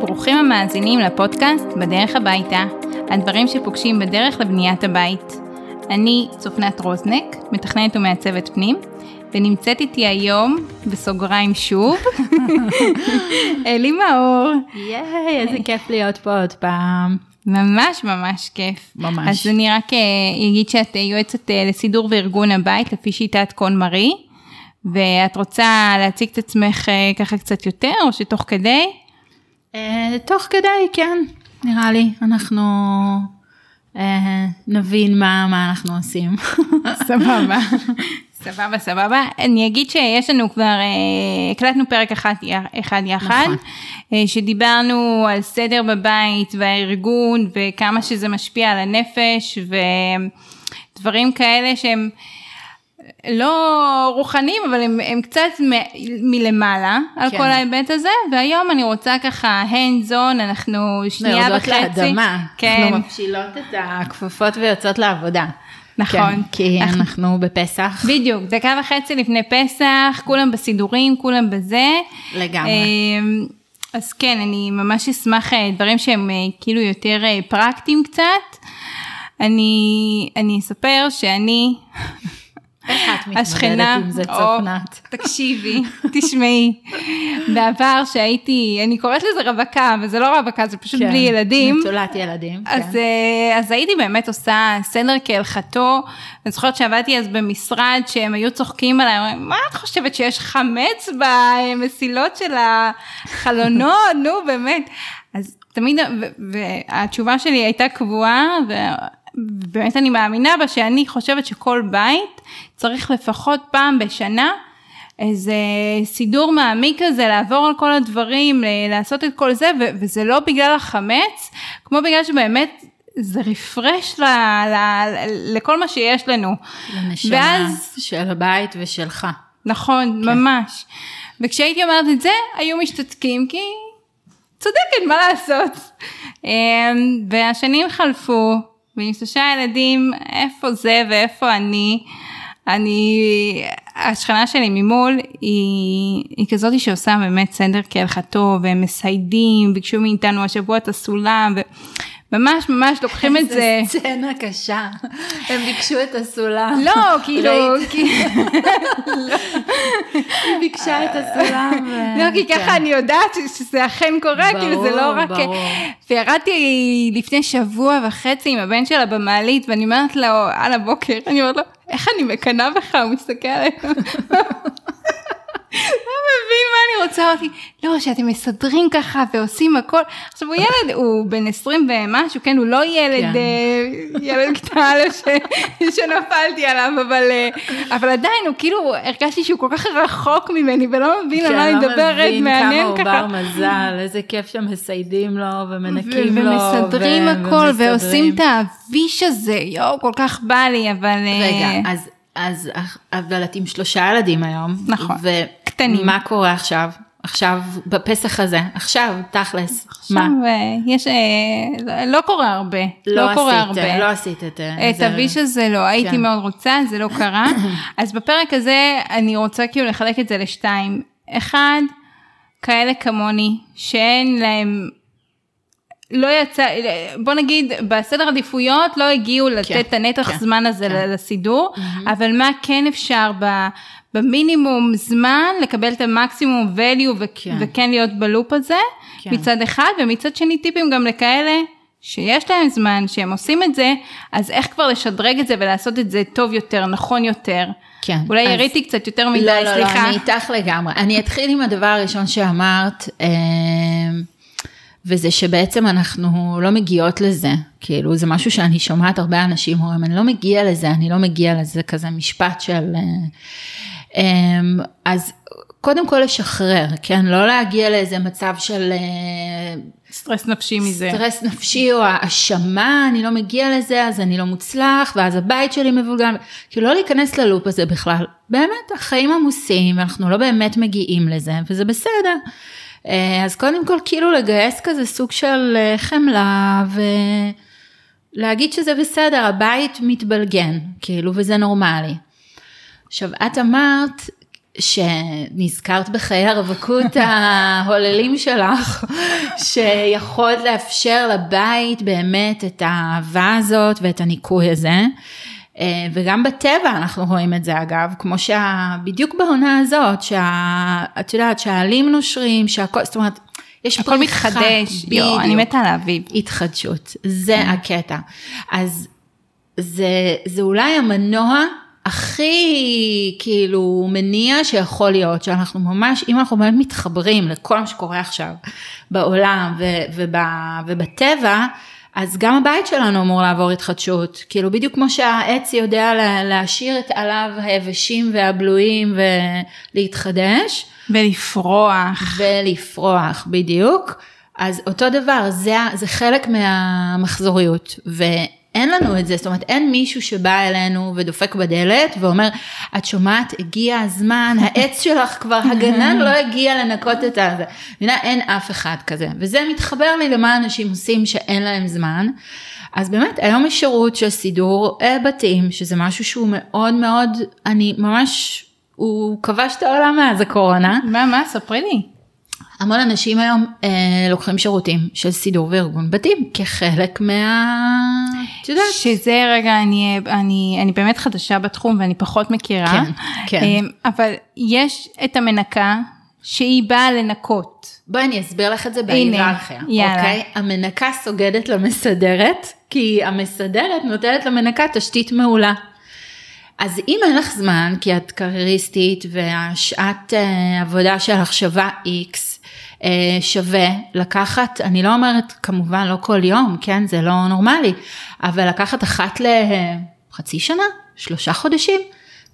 ברוכים המאזינים לפודקאסט בדרך הביתה, הדברים שפוגשים בדרך לבניית הבית. אני צופנת רוזנק, מתכננת ומעצבת פנים, ונמצאת איתי היום, בסוגריים שוב, אלי מאור. ייי, איזה כיף להיות פה עוד פעם. ממש ממש כיף. ממש. אז אני רק אה, אגיד שאת אה, יועצת אה, לסידור וארגון הבית לפי שיטת קון מארי, ואת רוצה להציג את עצמך אה, ככה קצת יותר, או שתוך כדי? אה, תוך כדי, כן, נראה לי, אנחנו אה, נבין מה, מה אנחנו עושים. סבבה. סבבה, סבבה. אני אגיד שיש לנו כבר, אה, הקלטנו פרק אחד, אחד יחד, נכון. שדיברנו על סדר בבית והארגון וכמה שזה משפיע על הנפש ודברים כאלה שהם לא רוחניים, אבל הם, הם קצת מ- מלמעלה על כן. כל ההיבט הזה, והיום אני רוצה ככה hands on, אנחנו שנייה יורדות וחצי. לאדמה. כן. אנחנו מפשילות את הכפפות ויוצאות לעבודה. נכון. כן, כי אנחנו- אנחנו בפסח. בדיוק, דקה וחצי לפני פסח, כולם בסידורים, כולם בזה. לגמרי. אמ, אז כן, אני ממש אשמח אה, דברים שהם אה, כאילו יותר אה, פרקטיים קצת. אני, אני אספר שאני, איך את מתמודדת השכנה, עם זה, או, צופנת? תקשיבי, תשמעי, בעבר שהייתי, אני קוראת לזה רווקה, אבל זה לא רווקה, זה פשוט כן, בלי ילדים. נטולת ילדים, אז, כן. אה, אז הייתי באמת עושה סדר כהלכתו. אני זוכרת שעבדתי אז במשרד שהם היו צוחקים עליי, אומרים, מה את חושבת שיש חמץ במסילות של החלונות? נו באמת. אז תמיד, והתשובה שלי הייתה קבועה, ובאמת אני מאמינה בה שאני חושבת שכל בית צריך לפחות פעם בשנה איזה סידור מעמיק כזה, לעבור על כל הדברים, ל- לעשות את כל זה, ו- וזה לא בגלל החמץ, כמו בגלל שבאמת זה רפרש ל- ל- לכל מה שיש לנו. לנשמה ואז- של הבית ושלך. נכון, כן. ממש. וכשהייתי אומרת את זה, היו משתתקים, כי צודקת, מה לעשות? אמ, והשנים חלפו, ועם שלושה ילדים, איפה זה ואיפה אני? אני, השכנה שלי ממול היא, היא כזאת שעושה באמת סדר כהלכתו, והם מסיידים, ביקשו מאיתנו השבוע את הסולם, וממש ממש לוקחים את זה. איזה סצנה קשה. הם ביקשו את הסולם. לא, כאילו, היא ביקשה את הסולם. לא, כי ככה כן. אני יודעת שזה אכן קורה, כאילו זה לא רק... וירדתי לפני שבוע וחצי עם הבן שלה במעלית, ואני אומרת לו על הבוקר, אני אומרת לו, איך אני מקנאה בך? הוא מסתכל עליי. לא מבין מה אני רוצה, אמרתי, לא, שאתם מסדרים ככה ועושים הכל. עכשיו הוא ילד, הוא בן 20 ומשהו, כן, הוא לא ילד, כן. אה, ילד קטן א' שנפלתי עליו, אבל, אה, אבל עדיין, הוא כאילו, הרגשתי שהוא כל כך רחוק ממני ולא מבין על כן, מה אני לא מדברת, מעניין כמה הוא ככה. בר מזל, איזה כיף שמסיידים לו ומנקים לו. ומסדרים הכל, ומסדרים. ועושים את האביש הזה, יואו, כל כך בא לי, אבל... אה, רגע, אז, אז, אבל את עם שלושה ילדים היום. נכון. קטנים. ומה קורה עכשיו? עכשיו, בפסח הזה, עכשיו, תכלס, עכשיו מה? אה, יש, אה, לא קורה הרבה, לא, קורה עשית, הרבה. לא עשית את את זה. הוויש הזה לא, הייתי כן. מאוד רוצה, זה לא קרה. אז בפרק הזה אני רוצה כאילו לחלק את זה לשתיים. אחד, כאלה כמוני, שאין להם, לא יצא, בוא נגיד, בסדר עדיפויות לא הגיעו לתת כן, את הנתח כן, זמן הזה כן. לסידור, אבל מה כן אפשר ב... במינימום זמן לקבל את המקסימום value ו- כן. וכן להיות בלופ הזה כן. מצד אחד ומצד שני טיפים גם לכאלה שיש להם זמן שהם עושים את זה אז איך כבר לשדרג את זה ולעשות את זה טוב יותר נכון יותר. כן, אולי אז- יריתי קצת יותר מדי לא, לא, סליחה. לא, אני איתך לגמרי. אני אתחיל עם הדבר הראשון שאמרת, אה, וזה שבעצם אנחנו לא מגיעות לזה. כאילו, זה משהו שאני שומעת הרבה אנשים אומרים, אני לא מגיע לזה, אני לא מגיע לזה, כזה משפט של... אה, אה, אז קודם כל לשחרר, כן? לא להגיע לאיזה מצב של... אה, סטרס נפשי מזה. סטרס נפשי או האשמה, אני לא מגיע לזה, אז אני לא מוצלח, ואז הבית שלי מבולגן, כאילו לא להיכנס ללופ הזה בכלל. באמת, החיים עמוסים, אנחנו לא באמת מגיעים לזה, וזה בסדר. אה, אז קודם כל, כאילו לגייס כזה סוג של אה, חמלה, ולהגיד שזה בסדר, הבית מתבלגן, כאילו, וזה נורמלי. עכשיו, את אמרת שנזכרת בחיי הרווקות ההוללים שלך, שיכולת לאפשר לבית באמת את האהבה הזאת ואת הניקוי הזה. אה, וגם בטבע אנחנו רואים את זה אגב, כמו שבדיוק בעונה הזאת, שאת יודעת שהעלים נושרים, שהכל, זאת אומרת, יש הכל מתחדש, יו, אני מתה על האביב. התחדשות, זה כן. הקטע. אז זה, זה אולי המנוע הכי כאילו מניע שיכול להיות, שאנחנו ממש, אם אנחנו באמת מתחברים לכל מה שקורה עכשיו בעולם ו, וב, ובטבע, אז גם הבית שלנו אמור לעבור התחדשות, כאילו בדיוק כמו שהעץ יודע להשאיר את עליו היבשים והבלויים ולהתחדש. ולפרוח. ולפרוח, בדיוק. אז אותו דבר, זה, זה חלק מהמחזוריות, אין לנו את זה, זאת אומרת אין מישהו שבא אלינו ודופק בדלת ואומר, את שומעת, הגיע הזמן, העץ שלך כבר, הגנן לא הגיע לנקות את הזה. מבינה, אין אף אחד כזה. וזה מתחבר לי למה אנשים עושים שאין להם זמן. אז באמת היום יש שירות של סידור אה, בתים, שזה משהו שהוא מאוד מאוד, אני ממש, הוא כבש את העולם מאז הקורונה. מה, מה, ספרי לי. המון אנשים היום אה, לוקחים שירותים של סידור וארגון בתים כחלק מה... את יודעת. שזה רגע, אני, אני, אני באמת חדשה בתחום ואני פחות מכירה. כן, כן. אה, אבל יש את המנקה שהיא באה לנקות. בואי אני אסביר לך את זה בהיררכיה. יאללה. אוקיי? המנקה סוגדת למסדרת, כי המסדרת נותנת למנקה תשתית מעולה. אז אם אין לך זמן, כי את קרייריסטית והשעת uh, עבודה שלך שווה X, uh, שווה לקחת, אני לא אומרת כמובן לא כל יום, כן, זה לא נורמלי, אבל לקחת אחת לחצי שנה, שלושה חודשים,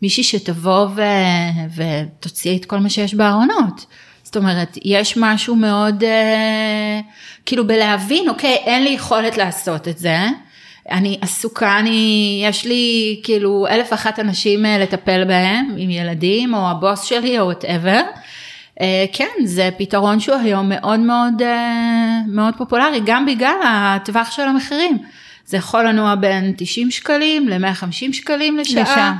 מישהי שתבוא ו... ותוציא את כל מה שיש בארונות. זאת אומרת, יש משהו מאוד, אה, כאילו בלהבין, אוקיי, אין לי יכולת לעשות את זה, אני עסוקה, אני, יש לי כאילו אלף ואחת אנשים אה, לטפל בהם, עם ילדים, או הבוס שלי, או whatever. אה, כן, זה פתרון שהוא היום מאוד מאוד אה, מאוד פופולרי, גם בגלל הטווח של המחירים. זה יכול לנוע בין 90 שקלים ל-150 שקלים לשעה. לשעה.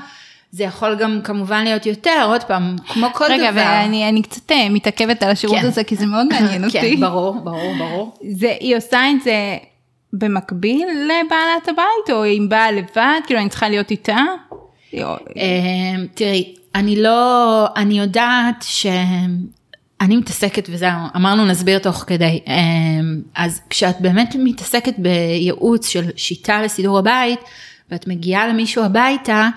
זה יכול גם כמובן להיות יותר, עוד פעם, כמו כל רגע, דבר. רגע, ואני קצת מתעכבת על השירות כן. הזה, כי זה מאוד מעניין כן, אותי. כן, ברור, ברור, ברור. זה, היא עושה את זה במקביל לבעלת הבית, או אם באה לבד, כאילו אני צריכה להיות איתה? תראי, אני לא, אני יודעת שאני מתעסקת וזהו, אמרנו נסביר תוך כדי. אמ, אז כשאת באמת מתעסקת בייעוץ של שיטה לסידור הבית, ואת מגיעה למישהו הביתה,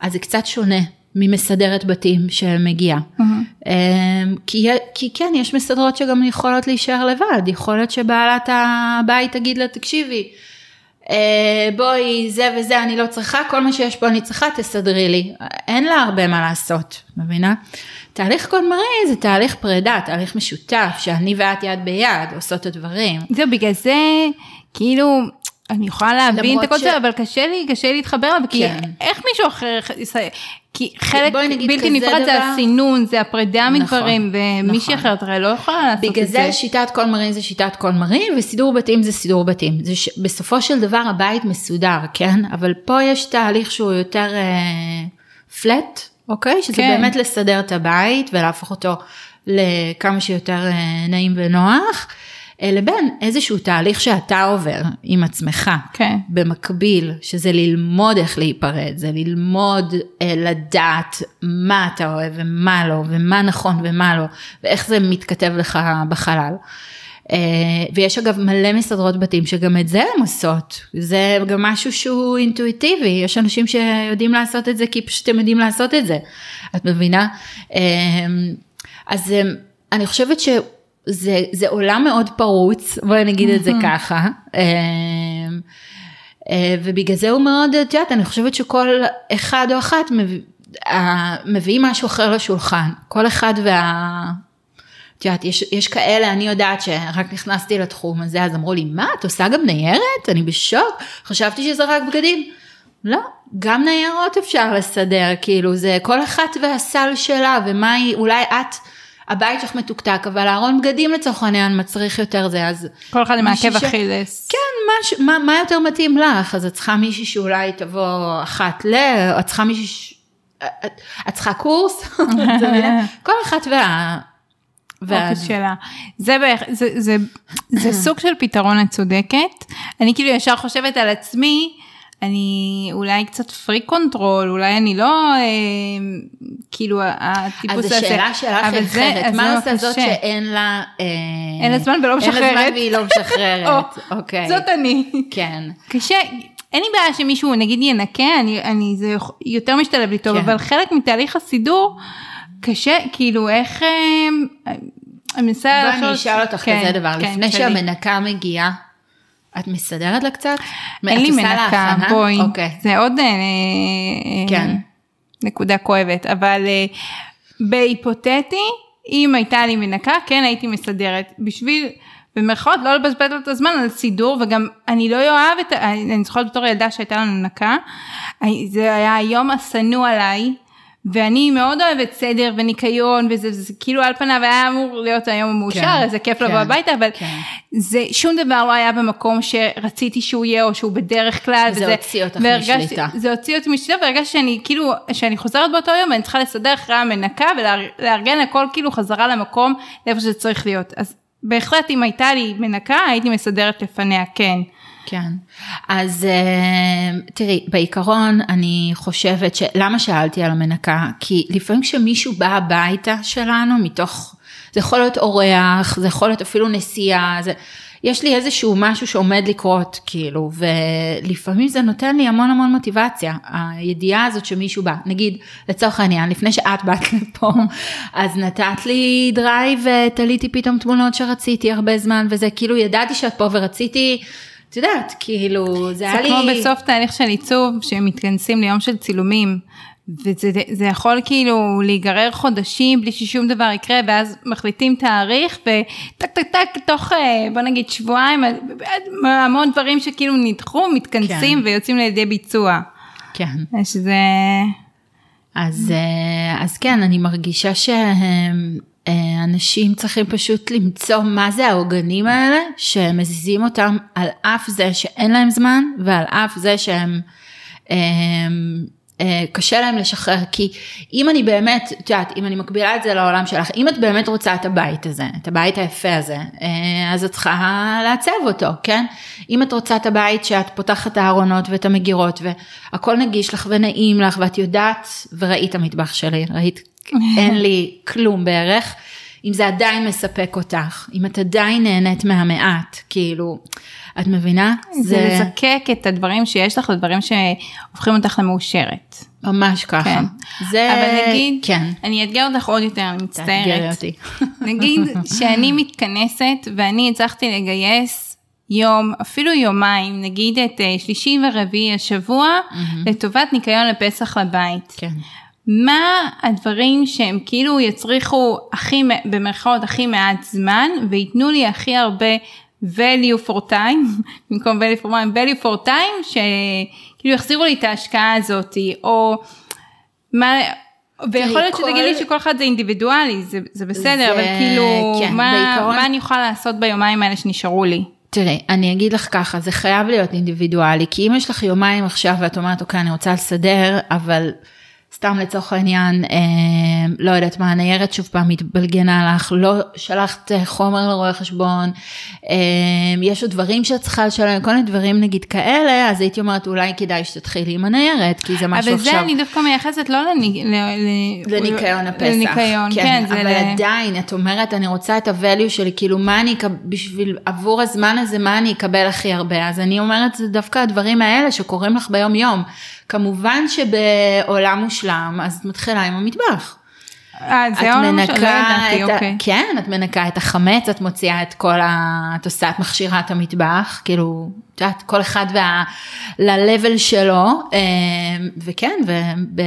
אז זה קצת שונה. ממסדרת בתים שמגיעה. Mm-hmm. כי, כי כן, יש מסדרות שגם יכולות להישאר לבד, יכול להיות שבעלת הבית תגיד לה, תקשיבי, בואי, זה וזה אני לא צריכה, כל מה שיש פה אני צריכה, תסדרי לי. אין לה הרבה מה לעשות, מבינה? תהליך קודמרי זה תהליך פרידה, תהליך משותף, שאני ואת יד ביד עושות את הדברים. זהו, בגלל זה, כאילו, אני יכולה להבין את הכל ש... אבל קשה לי, קשה לי להתחבר אליו, כי כן. איך מישהו אחר, כי חלק בלתי נפרד זה הסינון, זה הפרידה נכון, מדברים, ומישהי נכון. אחרת הרי לא יכולה לעשות את זה. בגלל זה שיטת כל מרים זה שיטת כל מרים, וסידור בתים זה סידור בתים. זה ש... בסופו של דבר הבית מסודר, כן? אבל פה יש תהליך שהוא יותר פלט, uh, אוקיי? שזה כן. באמת לסדר את הבית ולהפוך אותו לכמה שיותר uh, נעים ונוח. לבין איזשהו תהליך שאתה עובר עם עצמך, כן. במקביל, שזה ללמוד איך להיפרד, זה ללמוד אה, לדעת מה אתה אוהב ומה לא, ומה נכון ומה לא, ואיך זה מתכתב לך בחלל. Uh, ויש אגב מלא מסדרות בתים שגם את זה הן עושות, זה גם משהו שהוא אינטואיטיבי, יש אנשים שיודעים לעשות את זה כי פשוט הם יודעים לעשות את זה, את מבינה? Uh, אז uh, אני חושבת ש... זה, זה עולם מאוד פרוץ, בואי נגיד את זה ככה. אמ, אה, ובגלל זה הוא מאוד, את יודעת, אני חושבת שכל אחד או אחת מביא, מביאים משהו אחר לשולחן. כל אחד וה... את יודעת, יש, יש כאלה, אני יודעת שרק נכנסתי לתחום הזה, אז אמרו לי, מה, את עושה גם ניירת? אני בשוק, חשבתי שזה רק בגדים. לא, גם ניירות אפשר לסדר, כאילו, זה כל אחת והסל שלה, ומה היא, אולי את... הבית שלך מתוקתק, אבל הארון בגדים לצורך העניין מצריך יותר זה, אז... כל אחד עם העקב אכילס. כן, מה, מה, מה יותר מתאים לך? אז את צריכה מישהי שאולי תבוא אחת ל... את צריכה מישהי... ש... את- את צריכה קורס? כל אחת וה... אופי שלה. זה, בערך- זה, זה, זה סוג של פתרון את צודקת. אני כאילו ישר חושבת על עצמי, אני אולי קצת freak control, אולי אני לא, אה, כאילו, הטיפוס אז הזה. שלך אבל היא זה- אחרת, אז מה זה עושה זאת. שאין לה... אה, אין לה זמן ולא אין לה משחררת? זמן והיא לא משחררת, או, אוקיי. זאת אני. כן. קשה, אין לי בעיה שמישהו נגיד ינקה, אני, אני, זה יותר משתלב לי טוב, כן. אבל חלק מתהליך הסידור, קשה, כאילו איך, אה, אני מנסה בואי אני אשאל אותך כן, כזה דבר, כן, לפני. שהמנקה מגיעה, את מסדרת לה קצת? אין לי מנקה? בואי, אוקיי. זה עוד אה, אה, כן. נקודה כואבת, אבל אה, בהיפותטי, אם הייתה לי מנקה, כן הייתי מסדרת, בשביל, במרכאות, לא לבזבז לו את הזמן על סידור, וגם אני לא אוהב את, אני זוכרת בתור ילדה שהייתה לנו מנקה, זה היה היום השנוא עליי. ואני מאוד אוהבת סדר וניקיון וזה זה, כאילו על פניו היה אמור להיות היום המאושר, כן, איזה כיף לבוא כן, הביתה, אבל כן. זה שום דבר לא היה במקום שרציתי שהוא יהיה או שהוא בדרך כלל. זה וזה, הוציא אותך והרגשתי- משליטה. זה הוציא אותי משליטה והרגשתי שאני כאילו, שאני חוזרת באותו יום ואני צריכה לסדר אחרי המנקה ולארגן הכל כאילו חזרה למקום לאיפה שזה צריך להיות. אז בהחלט אם הייתה לי מנקה הייתי מסדרת לפניה, כן. כן. אז אה, תראי, בעיקרון אני חושבת ש... למה שאלתי על המנקה? כי לפעמים כשמישהו בא הביתה שלנו מתוך... זה יכול להיות אורח, זה יכול להיות אפילו נסיעה, זה... יש לי איזשהו משהו שעומד לקרות, כאילו, ולפעמים זה נותן לי המון המון מוטיבציה, הידיעה הזאת שמישהו בא. נגיד, לצורך העניין, לפני שאת באת לפה, אז נתת לי drive ותליתי פתאום תמונות שרציתי הרבה זמן, וזה כאילו, ידעתי שאת פה ורציתי... את יודעת, כאילו, זה זה היה לי... כמו בסוף תהליך של עיצוב שהם מתכנסים ליום של צילומים. וזה זה יכול כאילו להיגרר חודשים בלי ששום דבר יקרה ואז מחליטים תאריך וטק טק טק תוך אה, בוא נגיד שבועיים המון דברים שכאילו נדחו מתכנסים כן. ויוצאים לידי ביצוע. כן. שזה אז, אה, אז כן, אני מרגישה שאנשים צריכים פשוט למצוא מה זה העוגנים האלה, שמזיזים אותם על אף זה שאין להם זמן, ועל אף זה שהם... אה, אה, קשה להם לשחרר, כי אם אני באמת, את יודעת, אם אני מקבילה את זה לעולם שלך, אם את באמת רוצה את הבית הזה, את הבית היפה הזה, אה, אז את צריכה לעצב אותו, כן? אם את רוצה את הבית שאת פותחת את הארונות ואת המגירות והכל נגיש לך ונעים לך ואת יודעת, וראית המטבח שלי, ראית, אין לי כלום בערך, אם זה עדיין מספק אותך, אם את עדיין נהנית מהמעט, כאילו, את מבינה? זה לזקק את הדברים שיש לך לדברים שהופכים אותך למאושרת. ממש ככה. כן. זה... אבל נגיד, כן. אני אאתגר אותך עוד יותר, אני תאתגרי מצטערת. אותי. נגיד שאני מתכנסת ואני הצלחתי לגייס יום, אפילו יומיים, נגיד את אה, שלישי ורביעי השבוע, לטובת ניקיון לפסח לבית. כן. מה הדברים שהם כאילו יצריכו הכי, במרכאות הכי מעט זמן, וייתנו לי הכי הרבה value for time, במקום value for time, value for time, שכאילו יחזירו לי את ההשקעה הזאת, או מה... ויכול להיות כל- שתגיד לי שכל אחד זה אינדיבידואלי, זה, זה בסדר, זה- אבל כאילו, כן, מה, בעיקרון- מה אני יכולה לעשות ביומיים האלה שנשארו לי? תראי, אני אגיד לך ככה, זה חייב להיות אינדיבידואלי, כי אם יש לך יומיים עכשיו ואת אומרת, אוקיי, אני רוצה לסדר, אבל סתם לצורך העניין, אה, לא יודעת מה, הניירת שוב פעם התבלגנה לך, לא שלחת חומר לרואה חשבון, אה, יש עוד דברים שאת צריכה לשלם, כל מיני דברים נגיד כאלה, אז הייתי אומרת, אולי כדאי שתתחילי עם הניירת, כי זה משהו אבל עכשיו... זה אני דווקא מייחסת לא לני- ל- ל- לניקיון הפסח. לניקיון, כן, זה אבל ל... עדיין, את אומרת, אני רוצה את הvalue שלי, כאילו, מה אני אקבל, בשביל, עבור הזמן הזה, מה אני אקבל הכי הרבה? אז אני אומרת, זה דווקא הדברים האלה שקורים לך ביום יום. כמובן שבעולם מושלם, אז את מתחילה עם המטבח. אה, את זה עוד משהו, לא מנקה ידעתי. אוקיי. כן, את מנקה את החמץ, את מוציאה את כל ה... את עושה, את מכשירה את המטבח, כאילו, את יודעת, כל אחד וה... ל-level שלו, אה, וכן, ו... ב...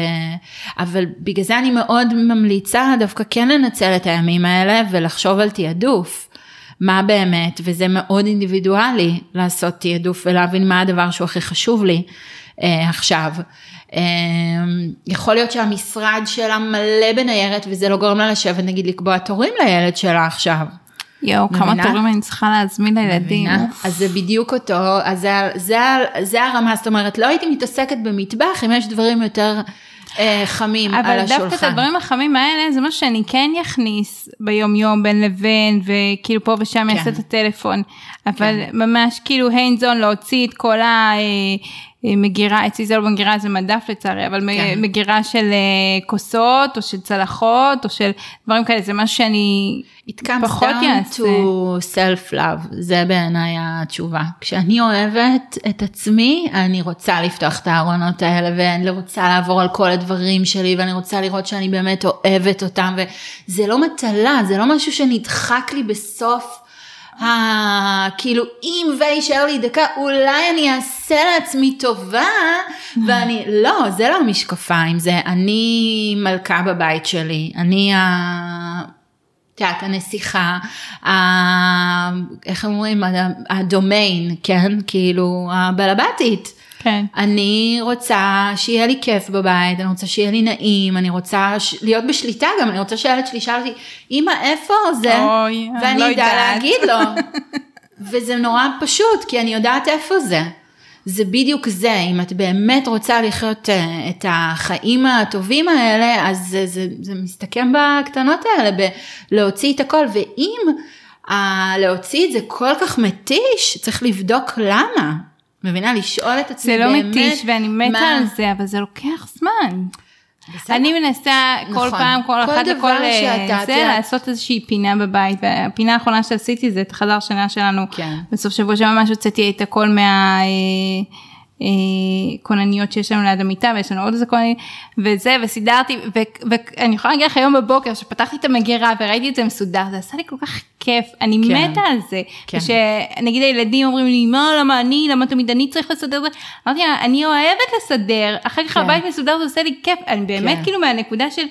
אבל בגלל זה אני מאוד ממליצה דווקא כן לנצל את הימים האלה ולחשוב על תעדוף. מה באמת, וזה מאוד אינדיבידואלי לעשות תעדוף ולהבין מה הדבר שהוא הכי חשוב לי עכשיו. אה, יכול להיות שהמשרד שלה מלא בניירת וזה לא גורם לה לשבת נגיד לקבוע תורים לילד שלה עכשיו. יואו, כמה? תורים אני צריכה להזמין לילדים. אז זה בדיוק אותו, אז זה, זה, זה הרמה, זאת אומרת, לא הייתי מתעסקת במטבח אם יש דברים יותר אה, חמים על אבל השולחן. דווקא את הדברים החמים האלה זה משהו שאני כן יכניס ביום יום בין לבין וכאילו פה ושם כן. יעשה את הטלפון. אבל ממש כאילו on להוציא את כל המגירה, אצלי זה לא מגירה זה מדף לצערי, אבל כן. מגירה של אה, כוסות או של צלחות או של דברים כאלה, זה משהו שאני It comes פחות down יעשה. to self-love, זה בעיניי התשובה. כשאני אוהבת את עצמי, אני רוצה לפתוח את הארונות האלה, ואני רוצה לעבור על כל הדברים שלי, ואני רוצה לראות שאני באמת אוהבת אותם, וזה לא מטלה, זה לא משהו שנדחק לי בסוף. ה... כאילו אם ויישאר לי דקה אולי אני אעשה לעצמי טובה ואני לא זה לא המשקפיים זה אני מלכה בבית שלי אני ה... את יודעת, הנסיכה, ה... איך אומרים, הד- הדומיין, כן? כאילו, הבעלבתית. כן. אני רוצה שיהיה לי כיף בבית, אני רוצה שיהיה לי נעים, אני רוצה ש... להיות בשליטה גם, אני רוצה שהילד שלי ישאל אותי, אמא איפה זה? אוי, אני ואני לא אדע יודעת. להגיד לו. וזה נורא פשוט, כי אני יודעת איפה זה. זה בדיוק זה, אם את באמת רוצה לחיות אה, את החיים הטובים האלה, אז זה, זה, זה מסתכם בקטנות האלה, בלהוציא את הכל, ואם אה, להוציא את זה כל כך מתיש, צריך לבדוק למה. מבינה? לשאול את עצמי זה לא באמת. מתיש ואני מתה מה- על זה, אבל זה לוקח זמן. בסדר. אני מנסה כל נכון. פעם, כל כל אחת לכל אה, זה, תראה. לעשות איזושהי פינה בבית, והפינה האחרונה שעשיתי זה את החדר שינה שלנו. כן. בסוף שבוע שממש הוצאתי את הכל מה... אה, כונניות שיש לנו ליד המיטה ויש לנו עוד איזה כונניות וזה וסידרתי ו- ואני יכולה להגיד לך היום בבוקר שפתחתי את המגירה וראיתי את זה מסודר זה עשה לי כל כך כיף אני כן. מתה על זה כן. שנגיד הילדים אומרים לי מה למה אני למה תמיד אני צריך לסדר את זה אמרתי אני אוהבת לסדר אחר כך כן. הבית מסודר זה עושה לי כיף אני באמת כן. כאילו מהנקודה של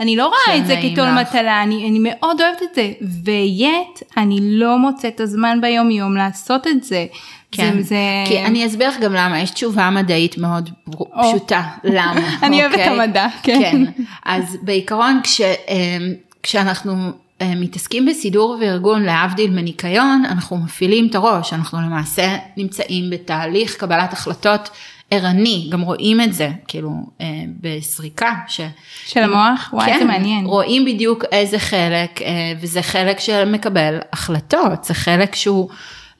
אני לא רואה את זה כתול. מטלה אני, אני מאוד אוהבת את זה ויית אני לא מוצאת את הזמן ביום יום לעשות את זה. כן, זה, זה... כי אני אסביר לך גם למה, יש תשובה מדעית מאוד או. פשוטה, למה. אני אוהבת אוקיי? את המדע, כן. כן, אז בעיקרון כש, אמ, כשאנחנו אה, מתעסקים בסידור וארגון להבדיל מניקיון, אנחנו מפעילים את הראש, אנחנו למעשה נמצאים בתהליך קבלת החלטות ערני, גם רואים את זה, כאילו, אה, בסריקה. ש... של המוח? וואי, כן, זה מעניין. רואים בדיוק איזה חלק, אה, וזה חלק שמקבל החלטות, זה חלק שהוא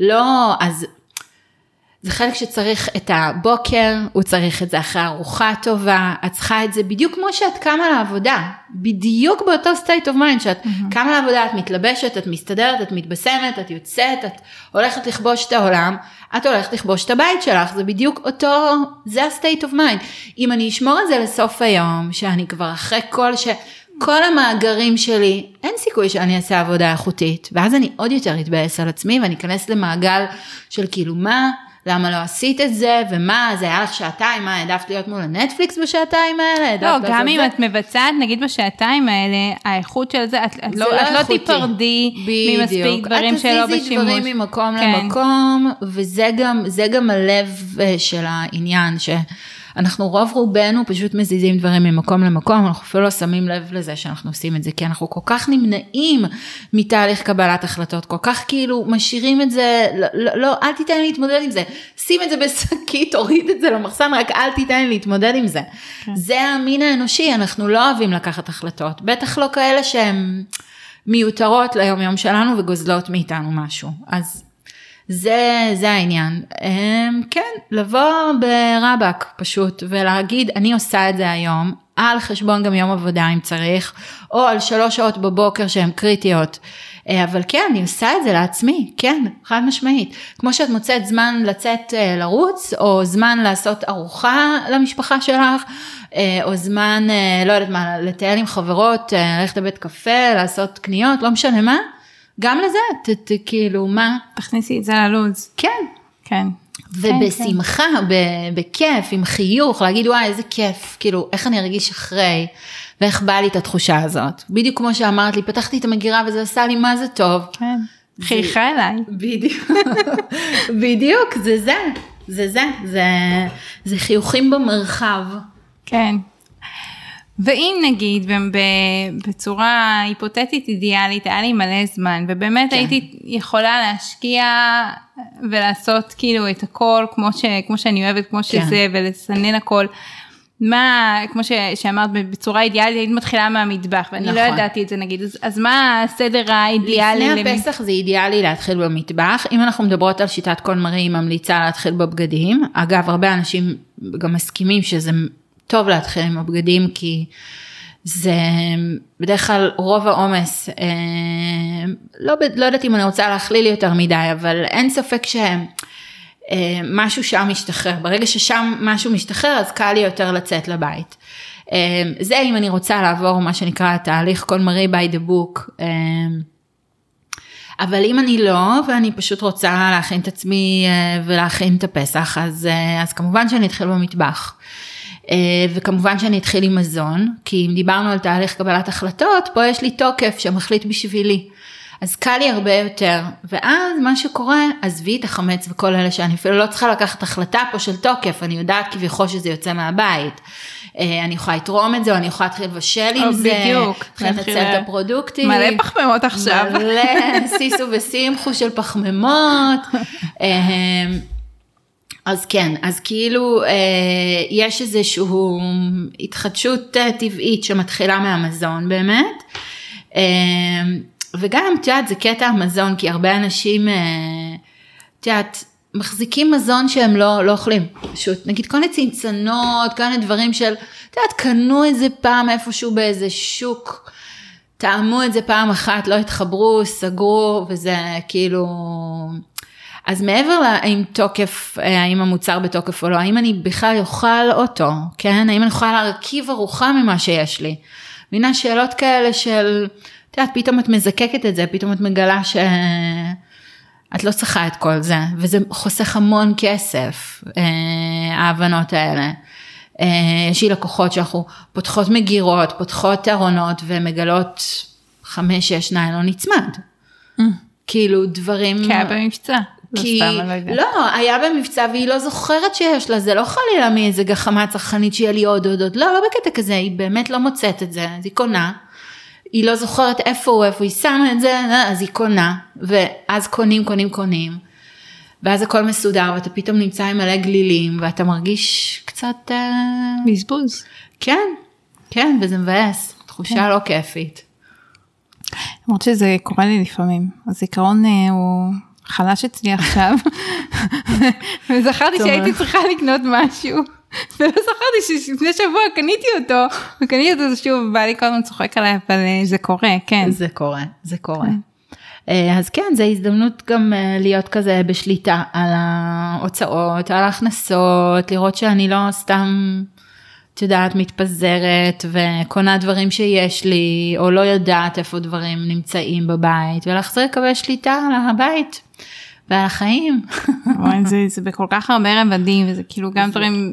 לא, אז זה חלק שצריך את הבוקר, הוא צריך את זה אחרי ארוחה טובה, את צריכה את זה בדיוק כמו שאת קמה לעבודה, בדיוק באותו state of mind שאת קמה לעבודה, את מתלבשת, את מסתדרת, את מתבשמת, את יוצאת, את הולכת לכבוש את העולם, את הולכת לכבוש את הבית שלך, זה בדיוק אותו, זה ה-state of mind. אם אני אשמור את זה לסוף היום, שאני כבר אחרי כל ש... כל המאגרים שלי, אין סיכוי שאני אעשה עבודה איכותית, ואז אני עוד יותר אתבאס על עצמי ואני אכנס למעגל של כאילו מה, למה לא עשית את זה, ומה, זה היה לך שעתיים, מה, העדפת להיות מול הנטפליקס בשעתיים האלה? לא, גם אם זה? את מבצעת, נגיד בשעתיים האלה, האיכות של זה, את, את, זה לא, את לא. תיפרדי ממספיק דברים שלא את בשימוש. תזיזי דברים ממקום כן. למקום, וזה גם, גם הלב אה, של העניין, שאנחנו רוב רובנו פשוט מזיזים דברים ממקום למקום, אנחנו אפילו לא שמים לב לזה שאנחנו עושים את זה, כי אנחנו כל כך נמנעים מתהליך קבלת החלטות, כל כך כאילו משאירים את זה, לא, לא, לא אל תיתן לי להתמודד עם זה, שים את זה בשקית, תוריד את זה למחסן, רק אל תיתן לי להתמודד עם זה. זה המין האנושי, אנחנו לא אוהבים לקחת החלטות, בטח לא כאלה שהן מיותרות ליום יום שלנו וגוזלות מאיתנו משהו. אז זה, זה העניין. אמ, כן, לבוא ברבק פשוט ולהגיד, אני עושה את זה היום, על חשבון גם יום עבודה אם צריך, או על שלוש שעות בבוקר שהן קריטיות. אה, אבל כן, אני עושה את זה לעצמי, כן, חד משמעית. כמו שאת מוצאת זמן לצאת אה, לרוץ, או זמן לעשות ארוחה למשפחה שלך, אה, או זמן, לא יודעת מה, לטייל עם חברות, ללכת לבית קפה, לעשות קניות, לא משנה מה. גם לזה, ת, ת, כאילו, מה? תכניסי את זה ללו"ז. כן. כן. ובשמחה, ב- בכיף, עם חיוך, להגיד וואי איזה כיף, כאילו איך אני ארגיש אחרי, ואיך בא לי את התחושה הזאת. בדיוק כמו שאמרת לי, פתחתי את המגירה וזה עשה לי מה זה טוב. כן. חייכה אליי. בדיוק, בדיוק, זה זה, זה זה, זה, זה חיוכים במרחב. כן. ואם נגיד בצורה היפותטית אידיאלית היה לי מלא זמן ובאמת כן. הייתי יכולה להשקיע ולעשות כאילו את הכל כמו, ש, כמו שאני אוהבת כמו כן. שזה ולסנן הכל מה, כמו ש, שאמרת, בצורה אידיאלית, היית מתחילה מהמטבח, ואני נכון. לא ידעתי את זה נגיד, אז, אז מה הסדר האידיאלי? לפני הפסח למ... זה אידיאלי להתחיל במטבח, אם אנחנו מדברות על שיטת קול מרי, היא ממליצה להתחיל בבגדים. אגב, הרבה אנשים גם מסכימים שזה טוב להתחיל עם הבגדים, כי זה בדרך כלל רוב העומס, אה, לא, לא יודעת אם אני רוצה להכליל יותר מדי, אבל אין ספק שהם. אה, שם משתחרר, ברגע ששם משהו משתחרר אז קל לי יותר לצאת לבית. אה, זה אם אני רוצה לעבור מה שנקרא תהליך כל מרי by the book. אה, אבל אם אני לא, ואני פשוט רוצה להכין את עצמי ולהכין את הפסח, אז, אז כמובן שאני אתחיל במטבח. וכמובן שאני אתחיל עם מזון, כי אם דיברנו על תהליך קבלת החלטות, פה יש לי תוקף שמחליט בשבילי. אז קל לי הרבה יותר, ואז מה שקורה, עזבי את החמץ וכל אלה שאני אפילו לא צריכה לקחת החלטה פה של תוקף, אני יודעת כביכול שזה יוצא מהבית. אה, אני יכולה לתרום את זה, או אני יכולה להתחיל לבשל עם זה, בדיוק, לנצל את הפרודוקטים. מלא פחמימות עכשיו. מלא סיסו וסימחו של פחמימות. אה, אז כן, אז כאילו אה, יש איזושהי התחדשות טבעית שמתחילה מהמזון באמת. וגם, את יודעת, זה קטע המזון, כי הרבה אנשים, אה, את יודעת, מחזיקים מזון שהם לא, לא אוכלים, פשוט, נגיד כל מיני צנצנות, כל מיני דברים של, את יודעת, קנו את זה פעם איפשהו באיזה שוק, טעמו את זה פעם אחת, לא התחברו, סגרו, וזה כאילו... אז מעבר להאם תוקף, אה, האם המוצר בתוקף או לא, האם אני בכלל אוכל אותו, כן? האם אני יכולה להרכיב ארוחה ממה שיש לי? מבינה שאלות כאלה של... את יודעת, פתאום את מזקקת את זה, פתאום את מגלה שאת לא צריכה את כל זה, וזה חוסך המון כסף, אה, ההבנות האלה. אה, יש לי לקוחות שאנחנו פותחות מגירות, פותחות ארונות ומגלות חמש, שש ניילון נצמד. Mm. כאילו דברים... היה במבצע. לא כי לא, לא, היה במבצע והיא לא זוכרת שיש לה, זה לא חלילה מאיזה גחמה צרכנית שיהיה לי עוד עוד עוד, לא, לא בקטע כזה, היא באמת לא מוצאת את זה, אז היא קונה. היא לא זוכרת איפה הוא, איפה היא שמה את זה, אז היא קונה, ואז קונים, קונים, קונים. ואז הכל מסודר ואתה פתאום נמצא עם מלא גלילים ואתה מרגיש קצת... אה, בזבוז. כן, כן, וזה מבאס, תחושה כן. לא כיפית. למרות שזה קורה לי לפעמים, הזיכרון אה, הוא חלש אצלי עכשיו, וזכרתי שהייתי צריכה לקנות משהו. ולא זכרתי שלפני שבוע קניתי אותו, וקניתי אותו שוב, בעלי כל הזמן צוחק עליי, אבל אה, זה קורה, כן. זה קורה, זה קורה. כן. אה, אז כן, זו הזדמנות גם אה, להיות כזה בשליטה על ההוצאות, על ההכנסות, לראות שאני לא סתם, את יודעת, מתפזרת וקונה דברים שיש לי, או לא יודעת איפה דברים נמצאים בבית, ולהחזיר לקבל שליטה על הבית ועל החיים. זה, זה בכל כך הרבה רבדים, וזה כאילו גם דברים...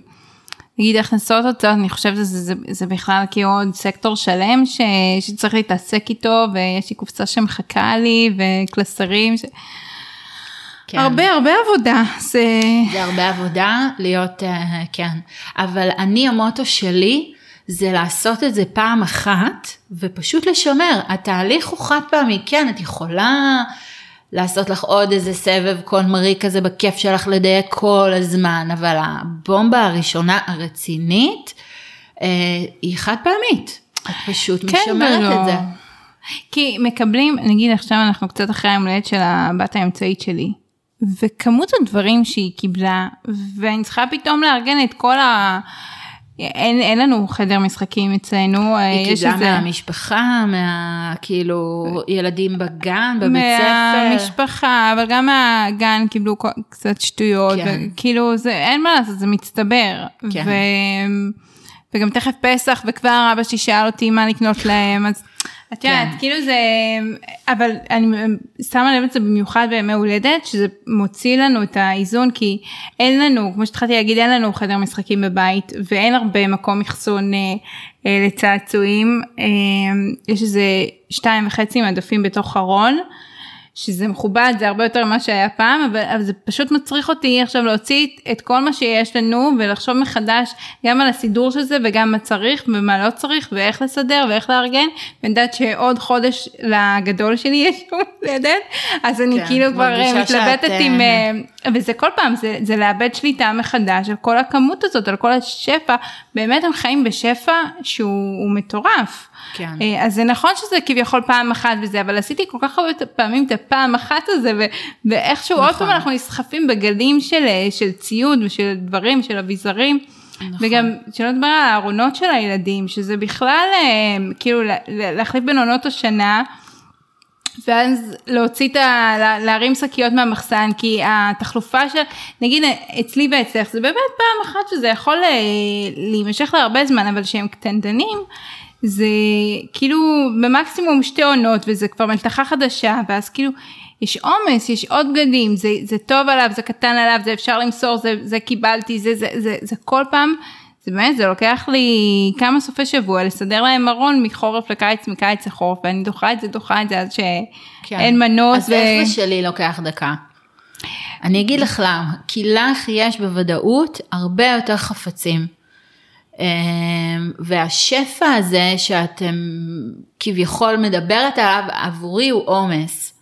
נגיד הכנסות הוצאות, אני חושבת שזה זה, זה בכלל כאילו עוד סקטור שלם ש, שצריך להתעסק איתו ויש לי קופסה שמחכה לי וקלסרים. ש... כן. הרבה הרבה עבודה. זה... זה הרבה עבודה להיות, uh, כן. אבל אני המוטו שלי זה לעשות את זה פעם אחת ופשוט לשמר. התהליך הוא חד פעמי, כן, את יכולה... לעשות לך עוד איזה סבב קונמרי כזה בכיף שלך לדייק כל הזמן, אבל הבומבה הראשונה הרצינית אה, היא חד פעמית, את פשוט כן משמרת ולא. את זה. כי מקבלים, נגיד עכשיו אנחנו קצת אחרי היום הולדת של הבת האמצעית שלי, וכמות הדברים שהיא קיבלה, ואני צריכה פתאום לארגן את כל ה... אין, אין לנו חדר משחקים אצלנו. אה, היא קיבלה איזה... מהמשפחה, מה... כאילו ילדים בגן, בבית ספר. מהמשפחה, אבל גם מהגן קיבלו קצת שטויות, כן. וכאילו זה, אין מה לעשות, זה מצטבר. כן. ו... וגם תכף פסח, וכבר אבא שלי שאל אותי מה לקנות להם, אז את יודעת, כן. כאילו זה, אבל אני שמה לב את זה במיוחד בימי הולדת, שזה מוציא לנו את האיזון, כי אין לנו, כמו שהתחלתי להגיד, אין לנו חדר משחקים בבית, ואין הרבה מקום אחסון אה, אה, לצעצועים. אה, יש איזה שתיים וחצי מדפים בתוך ארון. שזה מכובד, זה הרבה יותר ממה שהיה פעם, אבל, אבל זה פשוט מצריך אותי עכשיו להוציא את כל מה שיש לנו ולחשוב מחדש גם על הסידור של זה וגם מה צריך ומה לא צריך ואיך לסדר ואיך לארגן. ואני יודעת שעוד חודש לגדול שלי יש יום הולדת, אז אני כן, כאילו כבר מתלבטת שאת, עם... אה, אה, וזה כל פעם, זה, זה לאבד שליטה מחדש על כל הכמות הזאת, על כל השפע. באמת הם חיים בשפע שהוא מטורף. כן. אה, אז זה נכון שזה כביכול פעם אחת וזה, אבל עשיתי כל כך הרבה פעמים את הפעם אחת הזה, ו- ואיכשהו עוד נכון. פעם אנחנו נסחפים בגלים של, אה, של ציוד ושל דברים, של אביזרים. נכון. וגם שלא לדבר על הארונות של הילדים, שזה בכלל אה, כאילו לה- לה- להחליף בין עונות השנה. ואז להוציא את ה... לה- להרים שקיות מהמחסן, כי התחלופה של, נגיד אצלי ואצלך, זה באמת פעם אחת שזה יכול להימשך להרבה זמן, אבל שהם קטנטנים, זה כאילו במקסימום שתי עונות, וזה כבר מלתחה חדשה, ואז כאילו יש עומס, יש עוד בגדים, זה, זה טוב עליו, זה קטן עליו, זה אפשר למסור, זה, זה קיבלתי, זה, זה, זה, זה כל פעם. זה באמת, זה לוקח לי כמה סופי שבוע לסדר להם ארון מחורף לקיץ, מקיץ לחורף, ואני דוחה את זה, דוחה את זה עד שאין כן. מנוס. אז איך זה שלי לוקח דקה? אני אגיד לך למה, כי לך יש בוודאות הרבה יותר חפצים. אמ, והשפע הזה שאתם כביכול מדברת עליו, עבורי הוא עומס.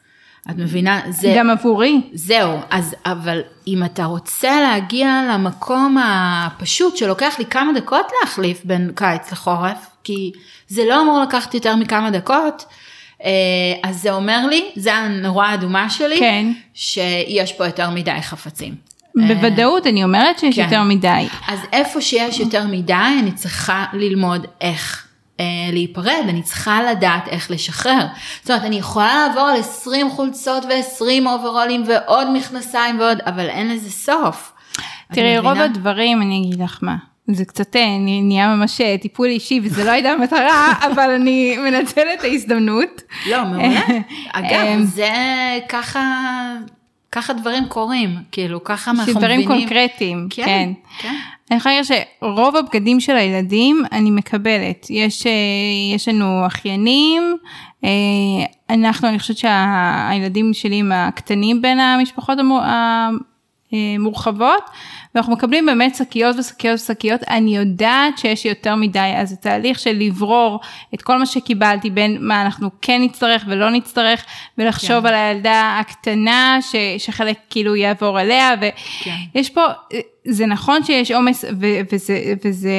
את מבינה? זה... גם עבורי. זהו, אז אבל אם אתה רוצה להגיע למקום הפשוט שלוקח לי כמה דקות להחליף בין קיץ לחורף, כי זה לא אמור לקחת יותר מכמה דקות, אה, אז זה אומר לי, זה הנורה האדומה שלי, כן. שיש פה יותר מדי חפצים. בוודאות אני אומרת שיש כן. יותר מדי. אז איפה שיש יותר מדי, אני צריכה ללמוד איך אה, להיפרד, אני צריכה לדעת איך לשחרר. זאת אומרת, אני יכולה לעבור על 20 חולצות ו-20 אוברולים ועוד מכנסיים ועוד, אבל אין לזה סוף. תראי, רוב? הדברים, אני אגיד לך מה, זה קצת אה, נה- נהיה ממש אה, טיפול אישי וזה לא הייתה המטרה, אבל אני מנצלת את ההזדמנות. לא, מעולה. אגב, זה ככה, ככה דברים קורים, כאילו, ככה אנחנו מבינים. קונקרטיים, כן, כן. כן. אני יכולה להגיד שרוב הבגדים של הילדים אני מקבלת. יש, אה, יש לנו אחיינים, אה, אנחנו, אני חושבת שהילדים שלי הם הקטנים בין המשפחות המו- המורחבות, ואנחנו מקבלים באמת שקיות ושקיות ושקיות. אני יודעת שיש יותר מדי, אז התהליך של לברור את כל מה שקיבלתי בין מה אנחנו כן נצטרך ולא נצטרך, ולחשוב כן. על הילדה הקטנה, ש, שחלק כאילו יעבור אליה, כן. ויש פה, זה נכון שיש עומס וזה, וזה,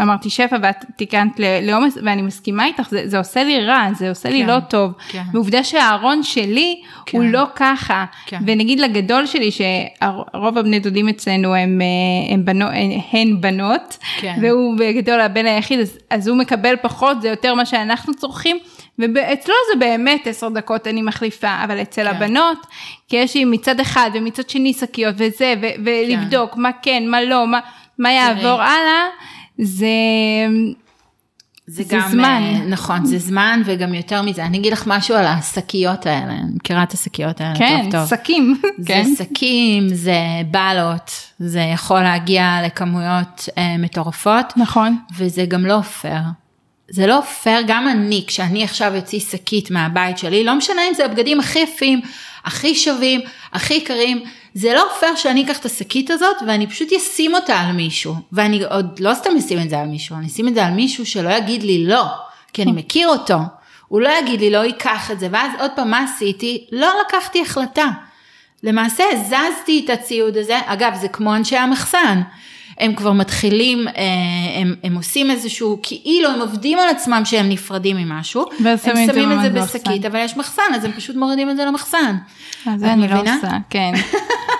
אמרתי שפע ואת תיקנת לעומס ואני מסכימה איתך, זה, זה עושה לי רע, זה עושה לי כן, לא טוב. כן. ועובדה שהארון שלי כן. הוא לא ככה. כן. ונגיד לגדול שלי, שרוב הבני דודים אצלנו הם, אה, הם בנו, הן, הן בנות, כן. והוא בגדול הבן היחיד, אז, אז הוא מקבל פחות, זה יותר מה שאנחנו צורכים. ואצלו זה באמת עשר דקות אני מחליפה, אבל אצל כן. הבנות, כי יש לי מצד אחד ומצד שני שקיות וזה, ו- ולבדוק מה כן, מה לא, מה, מה יעבור הלאה, זה... זה זה גם, זמן. אה, נכון, זה זמן וגם יותר מזה. אני אגיד לך משהו על השקיות האלה, אני מכירה את השקיות האלה כן, טוב טוב. שקים. כן. זה שקים, זה בלות, זה יכול להגיע לכמויות אה, מטורפות, נכון. וזה גם לא פייר. זה לא פייר, גם אני, כשאני עכשיו אוציא שקית מהבית שלי, לא משנה אם זה הבגדים הכי יפים, הכי שווים, הכי יקרים, זה לא פייר שאני אקח את השקית הזאת ואני פשוט אשים אותה על מישהו. ואני עוד לא סתם אשים את זה על מישהו, אני אשים את זה על מישהו שלא יגיד לי לא, כי אני מכיר אותו. הוא לא יגיד לי לא ייקח את זה, ואז עוד פעם מה עשיתי? לא לקחתי החלטה. למעשה הזזתי את הציוד הזה, אגב זה כמו אנשי המחסן, הם כבר מתחילים, אה, הם, הם עושים איזשהו, כאילו הם עובדים על עצמם שהם נפרדים ממשהו, הם שמים את זה בשקית. אבל יש מחסן, אז הם פשוט מורידים את זה למחסן. אז אני לא מבינה? עושה, כן.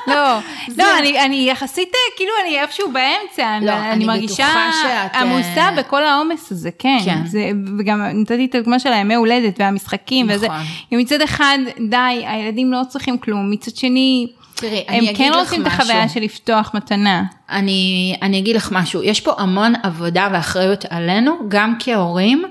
לא, לא, אני, אני יחסית, אה, כאילו אני איפשהו באמצע, לא, אני, אני מרגישה שאת, אה, עמוסה בכל העומס הזה, כן. כן. זה, וגם נתתי את הדוגמה של הימי הולדת והמשחקים וזה. נכון. מצד אחד, די, הילדים לא צריכים כלום, מצד שני, תראי, הם אני אגיד כן לך רוצים את החוויה. של לפתוח מתנה. אני, אני אגיד לך משהו, יש פה המון עבודה ואחריות עלינו, גם כהורים,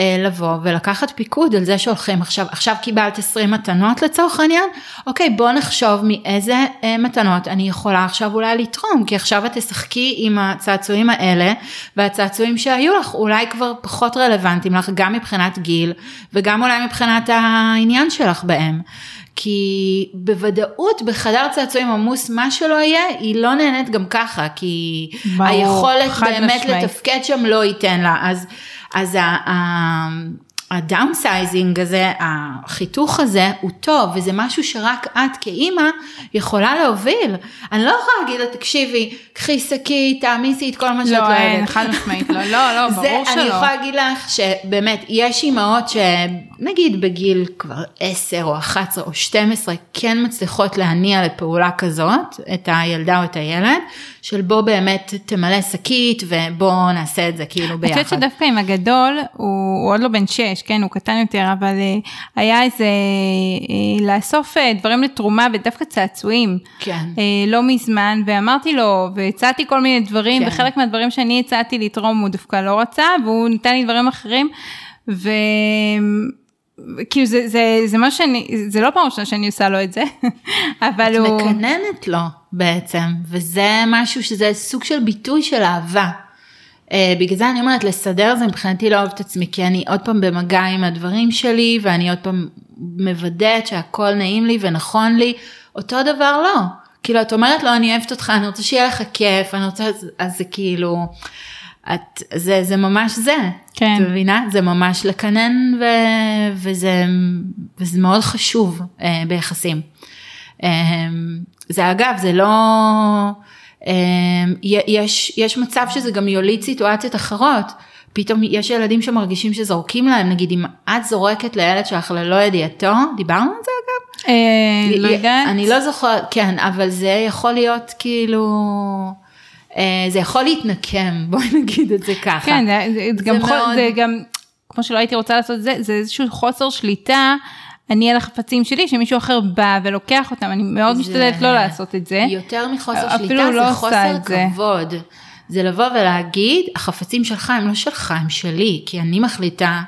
אה, לבוא ולקחת פיקוד על זה שהולכים עכשיו, עכשיו קיבלת 20 מתנות לצורך העניין, אוקיי בוא נחשוב מאיזה אה, מתנות אני יכולה עכשיו אולי לתרום, כי עכשיו את תשחקי עם הצעצועים האלה, והצעצועים שהיו לך אולי כבר פחות רלוונטיים לך גם מבחינת גיל, וגם אולי מבחינת העניין שלך בהם. כי בוודאות בחדר צעצועים עמוס מה שלא יהיה, היא לא נהנית גם ככה, כי ברור, היכולת באמת משמעית. לתפקד שם לא ייתן לה. אז, אז ה downsizing הזה, החיתוך הזה הוא טוב, וזה משהו שרק את כאימא יכולה להוביל. אני לא יכולה להגיד לה, תקשיבי, קחי שקית, תעמיסי את כל מה שאת לא לא, אין, אוהבת. חד משמעית, לא, לא, לא, זה, ברור אני שלא. יכולה להגיד לך שבאמת יש אימהות שנגיד בגיל כבר 10 או 11 או 12 כן מצליחות להניע לפעולה כזאת את הילדה או את הילד של בוא באמת תמלא שקית ובוא נעשה את זה כאילו ביחד. יודעת שדווקא עם הגדול, הוא, הוא עוד לא בן 6, כן, הוא קטן יותר, אבל uh, היה איזה, uh, לאסוף uh, דברים לתרומה ודווקא צעצועים. כן. לא מזמן, ואמרתי לו, והצעתי כל מיני דברים, כן. וחלק מהדברים שאני הצעתי לתרום הוא דווקא לא רצה, והוא נתן לי דברים אחרים, ו... כאילו זה, זה, זה מה שאני, זה לא פעם ראשונה שאני עושה לו את זה, אבל את הוא... מקננת לו בעצם, וזה משהו שזה סוג של ביטוי של אהבה. Uh, בגלל זה אני אומרת, לסדר זה מבחינתי לאהוב את עצמי, כי אני עוד פעם במגע עם הדברים שלי, ואני עוד פעם מוודאת שהכל נעים לי ונכון לי, אותו דבר לא. כאילו, את אומרת לו, אני אוהבת אותך, אני רוצה שיהיה לך כיף, אני רוצה, אז זה כאילו, את, זה, זה ממש זה. כן. את מבינה? זה ממש לקנן, ו, וזה, וזה מאוד חשוב uh, ביחסים. Um, זה אגב, זה לא... Um, יש, יש מצב שזה גם יוליד סיטואציות אחרות. פתאום יש ילדים שמרגישים שזורקים להם, נגיד אם את זורקת לילד שלך ללא ידיעתו, דיברנו על זה אגב? אה, לא יודעת. אני לא זוכרת, כן, אבל זה יכול להיות כאילו, אה, זה יכול להתנקם, בואי נגיד את זה ככה. כן, זה, זה, זה גם, מאוד-. זה גם, כמו שלא הייתי רוצה לעשות את זה, זה איזשהו חוסר שליטה. אני על החפצים שלי, שמישהו אחר בא ולוקח אותם, אני מאוד זה- משתדלת לא לעשות את זה. יותר מחוסר שליטה, לא זה חוסר את זה. כבוד. זה לבוא ולהגיד, החפצים שלך הם לא שלך, הם שלי, כי אני מחליטה.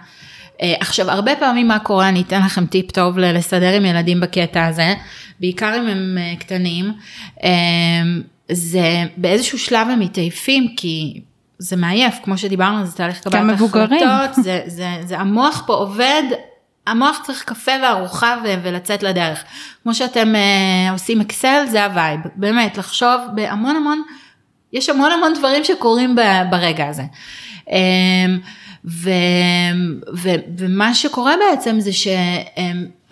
אה, עכשיו, הרבה פעמים מה קורה, אני אתן לכם טיפ טוב לסדר עם ילדים בקטע הזה, בעיקר אם הם אה, קטנים, אה, זה באיזשהו שלב הם מתעייפים, כי זה מעייף, כמו שדיברנו, זה תהליך קבלת. החלטות, זה, זה, זה המוח פה עובד, המוח צריך קפה וארוחה ו- ולצאת לדרך. כמו שאתם אה, עושים אקסל, זה ה vibe, באמת, לחשוב בהמון המון, יש המון המון דברים שקורים ב- ברגע הזה. אה, ו, ו, ומה שקורה בעצם זה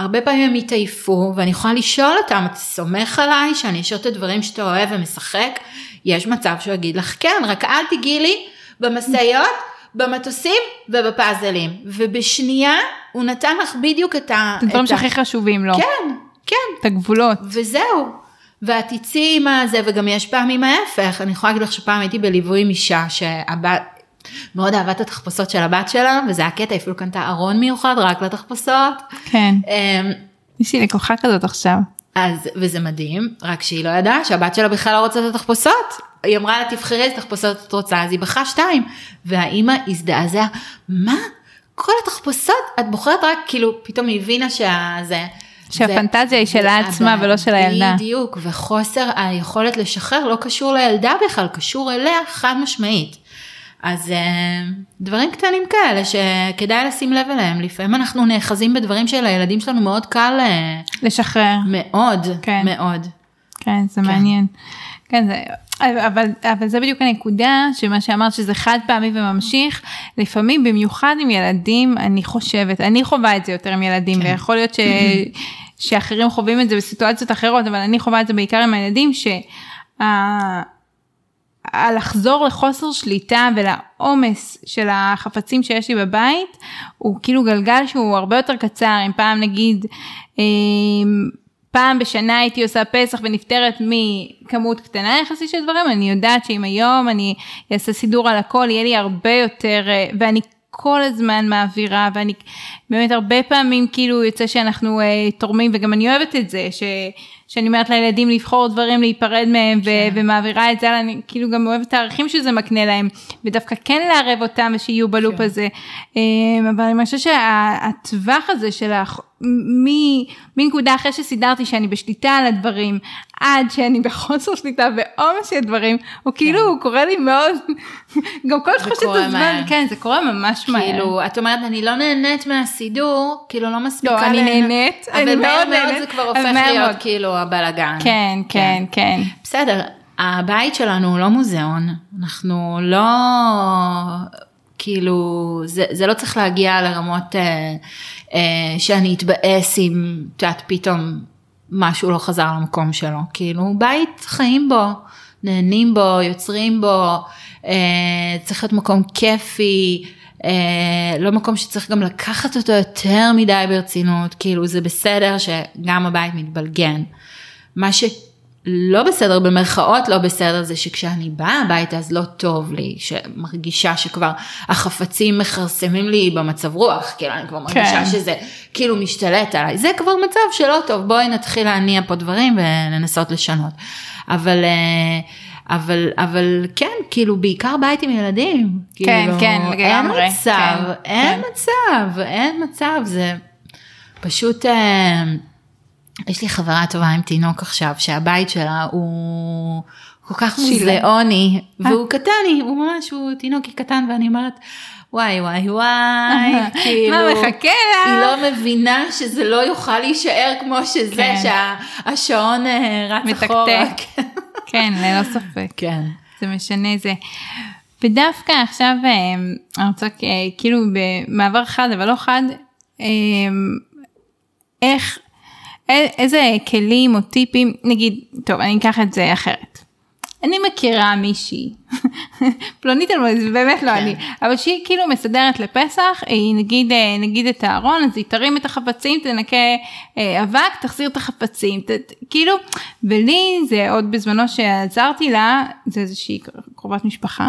שהרבה פעמים הם התעייפו ואני יכולה לשאול אותם, אתה סומך עליי שאני אשאיר את הדברים שאתה אוהב ומשחק? יש מצב שהוא יגיד לך כן, רק אל תגיעי לי במשאיות, במטוסים ובפאזלים. ובשנייה הוא נתן לך בדיוק את ה... את הדברים שהכי חשובים לו, כן, כן, את הגבולות. וזהו. ואת תצאי עם הזה, וגם יש פעמים ההפך. אני יכולה להגיד לך שפעם הייתי בליווי עם אישה שהבת, מאוד אהבה את התחפושות של הבת שלה, וזה היה קטע, אפילו קנתה ארון מיוחד רק לתחפושות. כן, אמ, יש לי לקוחה כזאת עכשיו. אז, וזה מדהים, רק שהיא לא ידעה שהבת שלה בכלל לא רוצה את התחפושות. היא אמרה לה, תבחרי איזה תחפושות את רוצה, אז היא בחרה שתיים. והאימא הזדעזעה, מה? כל התחפושות? את בוחרת רק, כאילו, פתאום היא הבינה שזה... שהפנטזיה היא שלה עצמה ולא של הילדה. בדיוק, וחוסר היכולת לשחרר לא קשור לילדה בכלל, קשור אליה חד משמעית. אז אה, דברים קטנים כאלה שכדאי לשים לב אליהם, לפעמים אנחנו נאחזים בדברים שלילדים שלנו מאוד קל, אה, לשחרר. מאוד, כן. מאוד. כן, זה מעניין. כן, זה, אבל, אבל זה בדיוק הנקודה, שמה שאמרת שזה חד פעמי וממשיך, לפעמים במיוחד עם ילדים, אני חושבת, אני חווה את זה יותר עם ילדים, כן. ויכול להיות ש, שאחרים חווים את זה בסיטואציות אחרות, אבל אני חווה את זה בעיקר עם הילדים, שה... הלחזור לחוסר שליטה ולעומס של החפצים שיש לי בבית הוא כאילו גלגל שהוא הרבה יותר קצר. אם פעם נגיד אה, פעם בשנה הייתי עושה פסח ונפטרת מכמות קטנה יחסית של דברים אני יודעת שאם היום אני אעשה סידור על הכל יהיה לי הרבה יותר אה, ואני כל הזמן מעבירה ואני באמת הרבה פעמים כאילו יוצא שאנחנו אה, תורמים וגם אני אוהבת את זה ש, שאני אומרת לילדים לבחור דברים, להיפרד מהם, כן. ומעבירה את זה, אני כאילו גם אוהבת את הערכים שזה מקנה להם, ודווקא כן לערב אותם ושיהיו בלופ כן. הזה. אבל אני חושבת שהטווח הזה של מנקודה אחרי שסידרתי שאני בשליטה על הדברים, עד שאני בחוסר שליטה ועומס של דברים, הוא כאילו, כן. הוא קורה לי מאוד, גם כל תחושת הזמן, כן, זה קורה ממש מהר. כאילו, את אומרת, אני לא נהנית מהסידור, כאילו לא מספיקה לא, אני נהנית, אני מאוד נהנית. אבל מהר מאוד זה כבר הופך להיות כאילו הבלאגן. כן, כן, כן. בסדר, הבית שלנו הוא לא מוזיאון, אנחנו לא... כאילו, זה, זה לא צריך להגיע לרמות אה, שאני אתבאס אם, את יודעת, פתאום משהו לא חזר למקום שלו. כאילו, בית חיים בו, נהנים בו, יוצרים בו, אה, צריך להיות מקום כיפי, אה, לא מקום שצריך גם לקחת אותו יותר מדי ברצינות, כאילו, זה בסדר שגם הבית מתבלגן. מה ש... לא בסדר, במרכאות לא בסדר, זה שכשאני באה הביתה אז לא טוב לי, שמרגישה שכבר החפצים מכרסמים לי במצב רוח, כאילו אני כבר מרגישה כן. שזה כאילו משתלט עליי, זה כבר מצב שלא טוב, בואי נתחיל להניע פה דברים ולנסות לשנות. אבל... אה, אבל, אבל כן, כאילו בעיקר בית עם ילדים. כן, כאילו, כן, לגמרי. אין מצב, כן, אין כן. מצב, אין מצב, זה פשוט... אה, יש לי חברה טובה עם תינוק עכשיו, שהבית שלה הוא כל כך מוזיאוני, והוא קטני, הוא ממש, הוא תינוקי קטן, ואני אומרת, וואי וואי וואי, כאילו, מה מחכה לה? היא לא מבינה שזה לא יוכל להישאר כמו שזה, כן. שהשעון אה, רץ אחורה. כן, ללא ספק. כן. זה משנה זה. ודווקא עכשיו, אה, אני רוצה אה, כאילו במעבר חד, אבל לא חד, איך איזה כלים או טיפים, נגיד, טוב, אני אקח את זה אחרת. אני מכירה מישהי, פלונית אלמונית, זה באמת לא כן. אני, אבל שהיא כאילו מסדרת לפסח, היא נגיד, אה, נגיד את הארון, אז היא תרים את החפצים, תנקה אה, אבק, תחזיר את החפצים, ת, כאילו, ולי זה עוד בזמנו שעזרתי לה, זה איזושהי קרובת משפחה,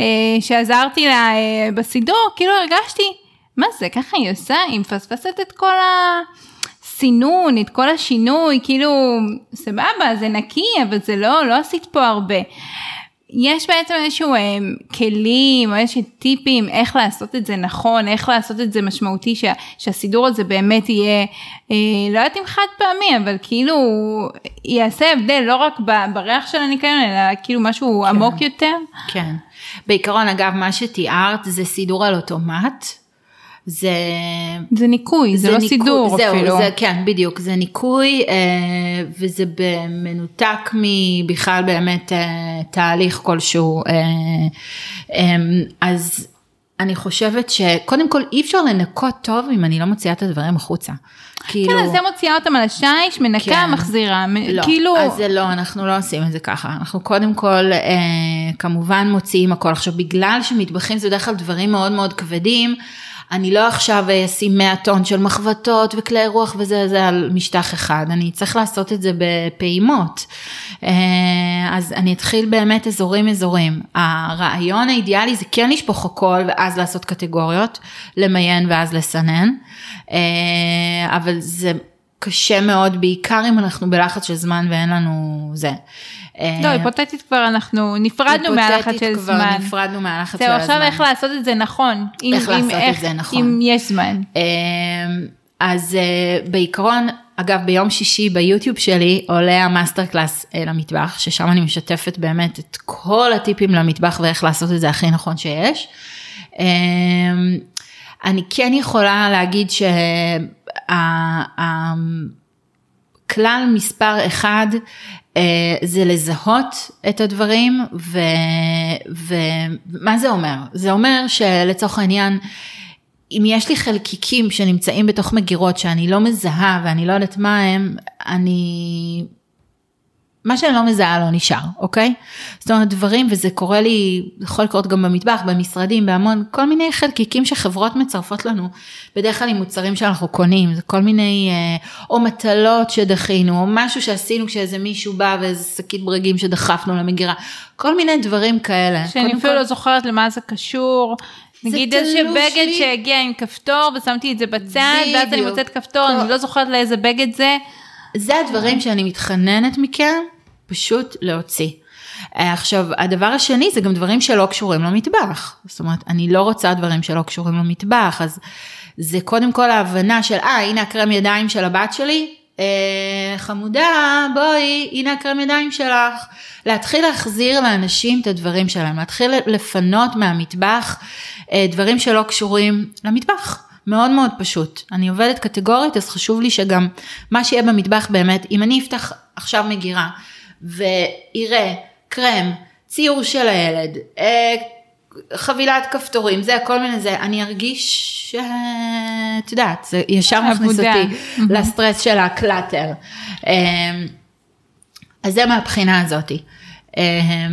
אה, שעזרתי לה בסידור, כאילו הרגשתי, מה זה, ככה היא עושה, היא מפספסת את כל ה... סינון, את כל השינוי, כאילו, סבבה, זה נקי, אבל זה לא, לא עשית פה הרבה. יש בעצם איזשהו אה, כלים או איזשהו טיפים איך לעשות את זה נכון, איך לעשות את זה משמעותי, שה, שהסידור הזה באמת יהיה, אה, לא יודעת אם חד פעמי, אבל כאילו יעשה הבדל לא רק בריח של הניקיון, אלא כאילו משהו כן. עמוק יותר. כן. בעיקרון, אגב, מה שתיארת זה סידור על אוטומט. זה... זה ניקוי, זה, זה לא ניקוי, סידור זהו, אפילו. זה, כן, בדיוק, זה ניקוי אה, וזה במנותק מבכלל באמת אה, תהליך כלשהו. אה, אה, אז אני חושבת שקודם כל אי אפשר לנקות טוב אם אני לא מוציאה את הדברים החוצה. כאילו... כן, אז זה מוציאה אותם על השיש, מנקה, כן. מחזירה, לא, כאילו... אז זה לא, אנחנו לא עושים את זה ככה. אנחנו קודם כל, אה, כמובן מוציאים הכל. עכשיו, בגלל שמטבחים זה בדרך כלל דברים מאוד מאוד כבדים, אני לא עכשיו אשים 100 טון של מחבטות וכלי רוח וזה זה על משטח אחד, אני צריך לעשות את זה בפעימות. אה, אז אני אתחיל באמת אזורים אזורים. הרעיון האידיאלי זה כן לשפוך הכל ואז לעשות קטגוריות, למיין ואז לסנן, אה, אבל זה קשה מאוד, בעיקר אם אנחנו בלחץ של זמן ואין לנו זה. לא, היפותטית כבר אנחנו נפרדנו מהלחץ של זמן. היפותטית כבר נפרדנו מהלחץ של הזמן. זהו, עכשיו איך לעשות את זה נכון. איך לעשות את זה נכון. אם יש זמן. אמ, אז אה, בעיקרון, אגב, ביום שישי ביוטיוב שלי עולה ה master class אה, למטבח, ששם אני משתפת באמת את כל הטיפים למטבח ואיך לעשות את זה הכי נכון שיש. אמ, אני כן יכולה להגיד שהכלל מספר אחד אה, זה לזהות את הדברים ומה זה אומר? זה אומר שלצורך העניין אם יש לי חלקיקים שנמצאים בתוך מגירות שאני לא מזהה ואני לא יודעת מה הם, אני מה שאני לא מזהה לא נשאר, אוקיי? זאת אומרת דברים, וזה קורה לי, יכול לקרות גם במטבח, במשרדים, בהמון, כל מיני חלקיקים שחברות מצרפות לנו, בדרך כלל עם מוצרים שאנחנו קונים, זה כל מיני, אה, או מטלות שדחינו, או משהו שעשינו כשאיזה מישהו בא ואיזה שקית ברגים שדחפנו למגירה, כל מיני דברים כאלה. שאני אפילו כל... לא זוכרת למה זה קשור. נגיד איזה בגד לי... שהגיע עם כפתור ושמתי את זה בצד, ואז אני מוצאת כפתור, כל... אני לא זוכרת לאיזה בגד זה. זה הדברים שאני מתחננת מכם פשוט להוציא. אה, עכשיו, הדבר השני זה גם דברים שלא קשורים למטבח. זאת אומרת, אני לא רוצה דברים שלא קשורים למטבח, אז זה קודם כל ההבנה של, אה, הנה הקרם ידיים של הבת שלי, אה, חמודה, בואי, הנה הקרם ידיים שלך. להתחיל להחזיר לאנשים את הדברים שלהם, להתחיל לפנות מהמטבח אה, דברים שלא קשורים למטבח. מאוד מאוד פשוט. אני עובדת קטגורית, אז חשוב לי שגם מה שיהיה במטבח באמת, אם אני אפתח עכשיו מגירה ויראה קרם, ציור של הילד, אה, חבילת כפתורים, זה כל מיני זה, אני ארגיש, את יודעת, זה ישר מכניס אותי לסטרס של הקלאטר. אה, אז זה מהבחינה הזאתי. אה,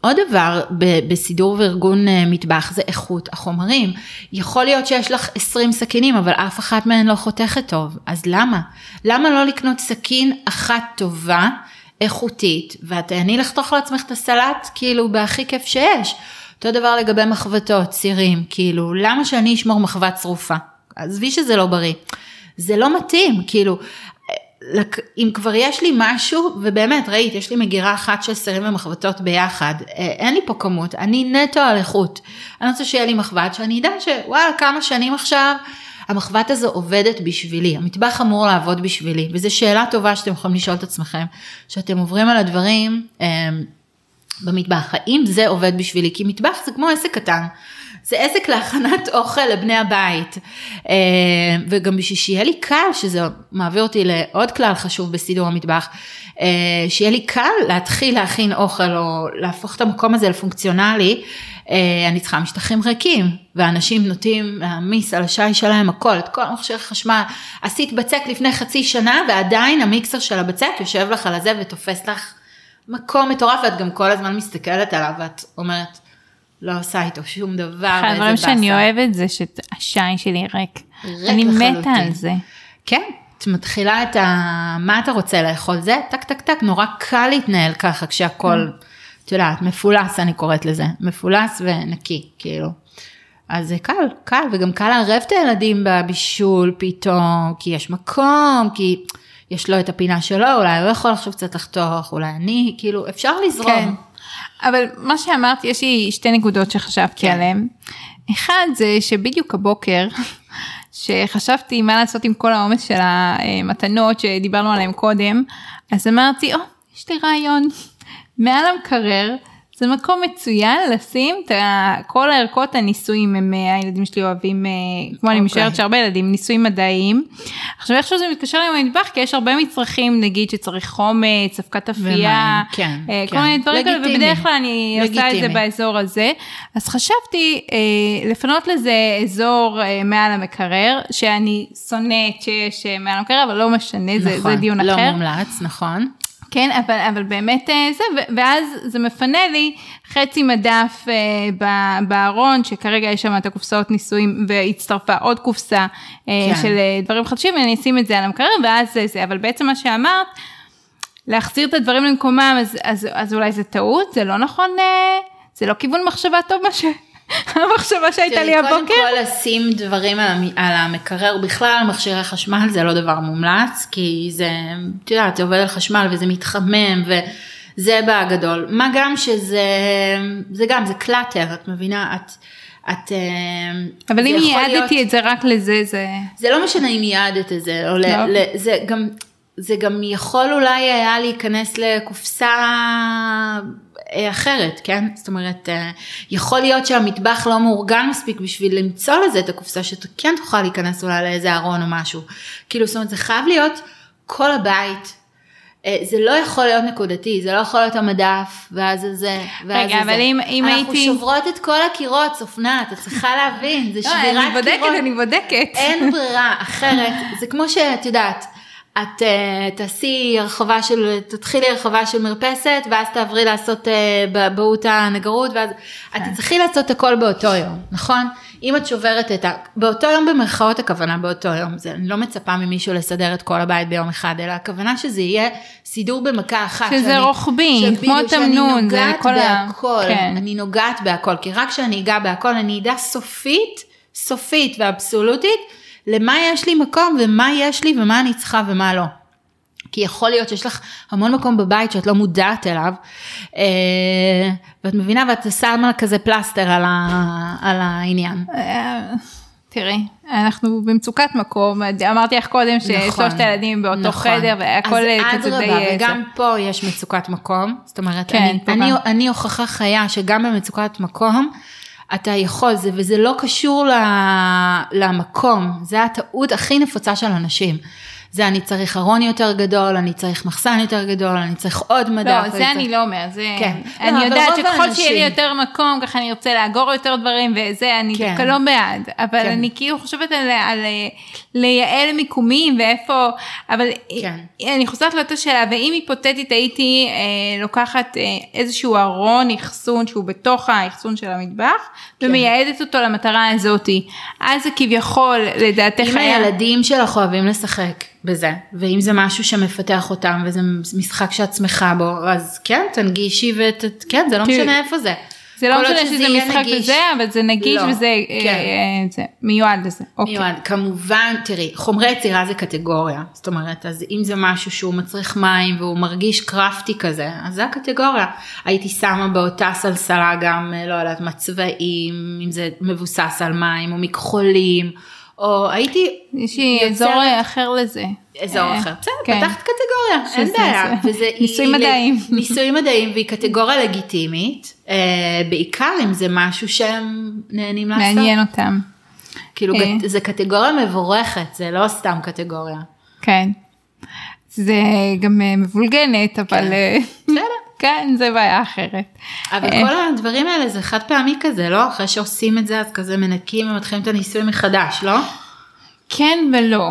עוד דבר בסידור וארגון אה, מטבח זה איכות החומרים. יכול להיות שיש לך 20 סכינים אבל אף אחת מהן לא חותכת טוב, אז למה? למה לא לקנות סכין אחת טובה, איכותית, ואת תהני לחתוך לעצמך את הסלט כאילו בהכי כיף שיש. אותו דבר לגבי מחבטות, צירים, כאילו, למה שאני אשמור מחבת שרופה? עזבי שזה לא בריא. זה לא מתאים, כאילו, אם כבר יש לי משהו, ובאמת ראית, יש לי מגירה אחת של סירים ומחבטות ביחד, אה, אין לי פה כמות, אני נטו על איכות. אני רוצה שיהיה לי מחבת שאני אדע שוואלה כמה שנים עכשיו, המחבת הזו עובדת בשבילי, המטבח אמור לעבוד בשבילי, וזו שאלה טובה שאתם יכולים לשאול את עצמכם, שאתם עוברים על הדברים אה, במטבח, האם זה עובד בשבילי? כי מטבח זה כמו עסק קטן. זה עסק להכנת אוכל לבני הבית. אה, וגם בשביל שיהיה לי קל, שזה מעביר אותי לעוד כלל חשוב בסידור המטבח, אה, שיהיה לי קל להתחיל להכין אוכל או להפוך את המקום הזה לפונקציונלי, אה, אני צריכה משטחים ריקים, ואנשים נוטים להעמיס על השי שלהם הכל, את כל המכשיר חשמל. עשית בצק לפני חצי שנה ועדיין המיקסר של הבצק יושב לך על הזה ותופס לך מקום מטורף, ואת גם כל הזמן מסתכלת עליו ואת אומרת, לא עושה איתו שום דבר. אחד הדברים שאני אוהבת זה שהשיין שלי ריק. ריק אני. מתה על זה. כן, את מתחילה את ה... מה אתה רוצה לאכול זה? טק טק טק, נורא קל להתנהל ככה כשהכול, mm. את יודעת, מפולס אני קוראת לזה, מפולס ונקי, כאילו. אז זה קל, קל, וגם קל לערב את הילדים בבישול פתאום, כי יש מקום, כי יש לו את הפינה שלו, אולי הוא יכול עכשיו קצת לחתוך, אולי אני, כאילו, אפשר לזרום. כן. אבל מה שאמרת, יש לי שתי נקודות שחשבתי כן. עליהן. אחד זה שבדיוק הבוקר, שחשבתי מה לעשות עם כל העומס של המתנות שדיברנו עליהן קודם, אז אמרתי, או, oh, יש לי רעיון. מעל המקרר זה מקום מצוין לשים את כל הערכות הניסויים, הם, אה, הילדים שלי אוהבים, אה, כמו אני משערת אוקיי. שהרבה ילדים, ניסויים מדעיים. עכשיו איכשהו זה מתקשר עם המטבח, כי יש הרבה מצרכים, נגיד שצריך חומץ, אבקת אפייה, כן, אה, כל כן. מיני דברים כאלה, ובדרך כלל אני לגיטימי. עושה את זה באזור הזה. אז חשבתי לפנות לזה אזור מעל המקרר, שאני שונאת שיש מעל המקרר, אבל לא משנה, נכון, זה, זה נכון, דיון לא אחר. לא מומלץ, נכון. כן, אבל, אבל באמת אה, זה, ואז זה מפנה לי חצי מדף אה, בארון, שכרגע יש שם את הקופסאות ניסויים, והצטרפה עוד קופסה אה, כן. של דברים חדשים, ואני אשים את זה על המקרר, ואז זה זה, אבל בעצם מה שאמרת, להחזיר את הדברים למקומם, אז, אז, אז אולי זה טעות, זה לא נכון, זה לא כיוון מחשבה טוב מה ש... המחשבה שהייתה לי הבוקר. קודם כל לשים דברים על, המקרר, בכלל מכשירי חשמל זה לא דבר מומלץ, כי זה, את יודעת, זה עובד על חשמל וזה מתחמם וזה בגדול. מה גם שזה, זה גם, זה קלאטר, את מבינה? את... את... אה, אבל אם ייעדתי להיות... את זה רק לזה, זה... זה לא משנה אם ייעדת את זה, או לא. ל... זה גם... זה גם יכול אולי היה להיכנס לקופסה אה, אחרת, כן? זאת אומרת, אה, יכול להיות שהמטבח לא מאורגן מספיק בשביל למצוא לזה את הקופסה שכן תוכל להיכנס אולי לאיזה ארון או משהו. כאילו, זאת אומרת, זה חייב להיות כל הבית. אה, זה לא יכול להיות נקודתי, זה לא יכול להיות המדף, ואז זה, ואז רגע, אבל אם, אם אנחנו הייתי... אנחנו שוברות את כל הקירות, סופנה, את צריכה להבין, זה שבירת קירות. אני בודקת, אני בודקת. אין ברירה אחרת, זה כמו שאת יודעת, את uh, תעשי הרחבה של, תתחילי הרחבה של מרפסת ואז תעברי לעשות uh, באבהות הנגרות ואז כן. את תצטרכי לעשות הכל באותו יום, נכון? אם את שוברת את ה... באותו יום במרכאות הכוונה באותו יום, זה, אני לא מצפה ממישהו לסדר את כל הבית ביום אחד, אלא הכוונה שזה יהיה סידור במכה אחת. שזה שאני, רוחבי, כמו תמנון, זה כל ה... בהכל, כן. אני נוגעת בהכל, כי רק כשאני אגע בהכל אני אדע סופית, סופית ואבסולוטית. למה יש לי מקום ומה יש לי ומה אני צריכה ומה לא. כי יכול להיות שיש לך המון מקום בבית שאת לא מודעת אליו, אה, ואת מבינה ואת שמה כזה פלסטר על, ה, על העניין. אה, תראי, אנחנו במצוקת מקום, אמרתי לך קודם ששלושת נכון, הילדים באותו נכון. חדר והכל אז כזה די... אדרבה, אה, וגם פה יש מצוקת מקום, זאת אומרת, כן, אני, אני. אני הוכחה חיה שגם במצוקת מקום, אתה יכול, זה, וזה לא קשור למקום, זה הטעות הכי נפוצה של אנשים. זה אני צריך ארון יותר גדול, אני צריך מחסן יותר גדול, אני צריך עוד מדף. לא, זה צריך- אני לא אומרת, זה... כן. לא, אני אבל יודעת שככל שיהיה לי יותר מקום, ככה אני ארצה לאגור יותר דברים, וזה, אני כן. דווקא לא בעד. אבל כן. אני כאילו חושבת על, על אה, לייעל מיקומים ואיפה, אבל כן. אני חוזרת לאותה שאלה, ואם היפותטית הייתי אה, לוקחת אה, איזשהו ארון אחסון שהוא בתוך האחסון של המטבח, כן. ומייעדת אותו למטרה הזאתי, אז זה כביכול, לדעתך אם היה... הילדים שלך אוהבים לשחק בזה, ואם זה משהו שמפתח אותם, וזה משחק שאת שמחה בו, אז כן, תנגישי ות... כן, זה לא משנה איפה זה. זה לא משנה שזה משחק. וזה, אבל זה נגיש לא, וזה כן. אה, זה מיועד לזה. אוקיי. מיועד, כמובן, תראי, חומרי יצירה זה קטגוריה, זאת אומרת, אז אם זה משהו שהוא מצריך מים והוא מרגיש קרפטי כזה, אז זה הקטגוריה. הייתי שמה באותה סלסלה גם, אה, לא יודעת, מה צבעים, אם זה מבוסס על מים או מכחולים, או הייתי יש לי יוצרת- אזור אחר לזה. אזור אה, אחר. בסדר, כן. פתחת קטגוריה, אין בעיה. וזה- ניסויים מדעיים. ניסויים מדעיים, והיא קטגוריה לגיטימית, אה, בעיקר אם זה משהו שהם נהנים לעשות. מעניין אותם. כאילו, אה. זה קטגוריה מבורכת, זה לא סתם קטגוריה. כן. זה גם אה, מבולגנת, אבל כן. אה, בסדר. כן, זה בעיה אחרת. אבל אה, כל הדברים האלה זה חד פעמי כזה, לא? אחרי שעושים את זה, אז כזה מנקים ומתחילים את הניסוי מחדש, לא? כן ולא.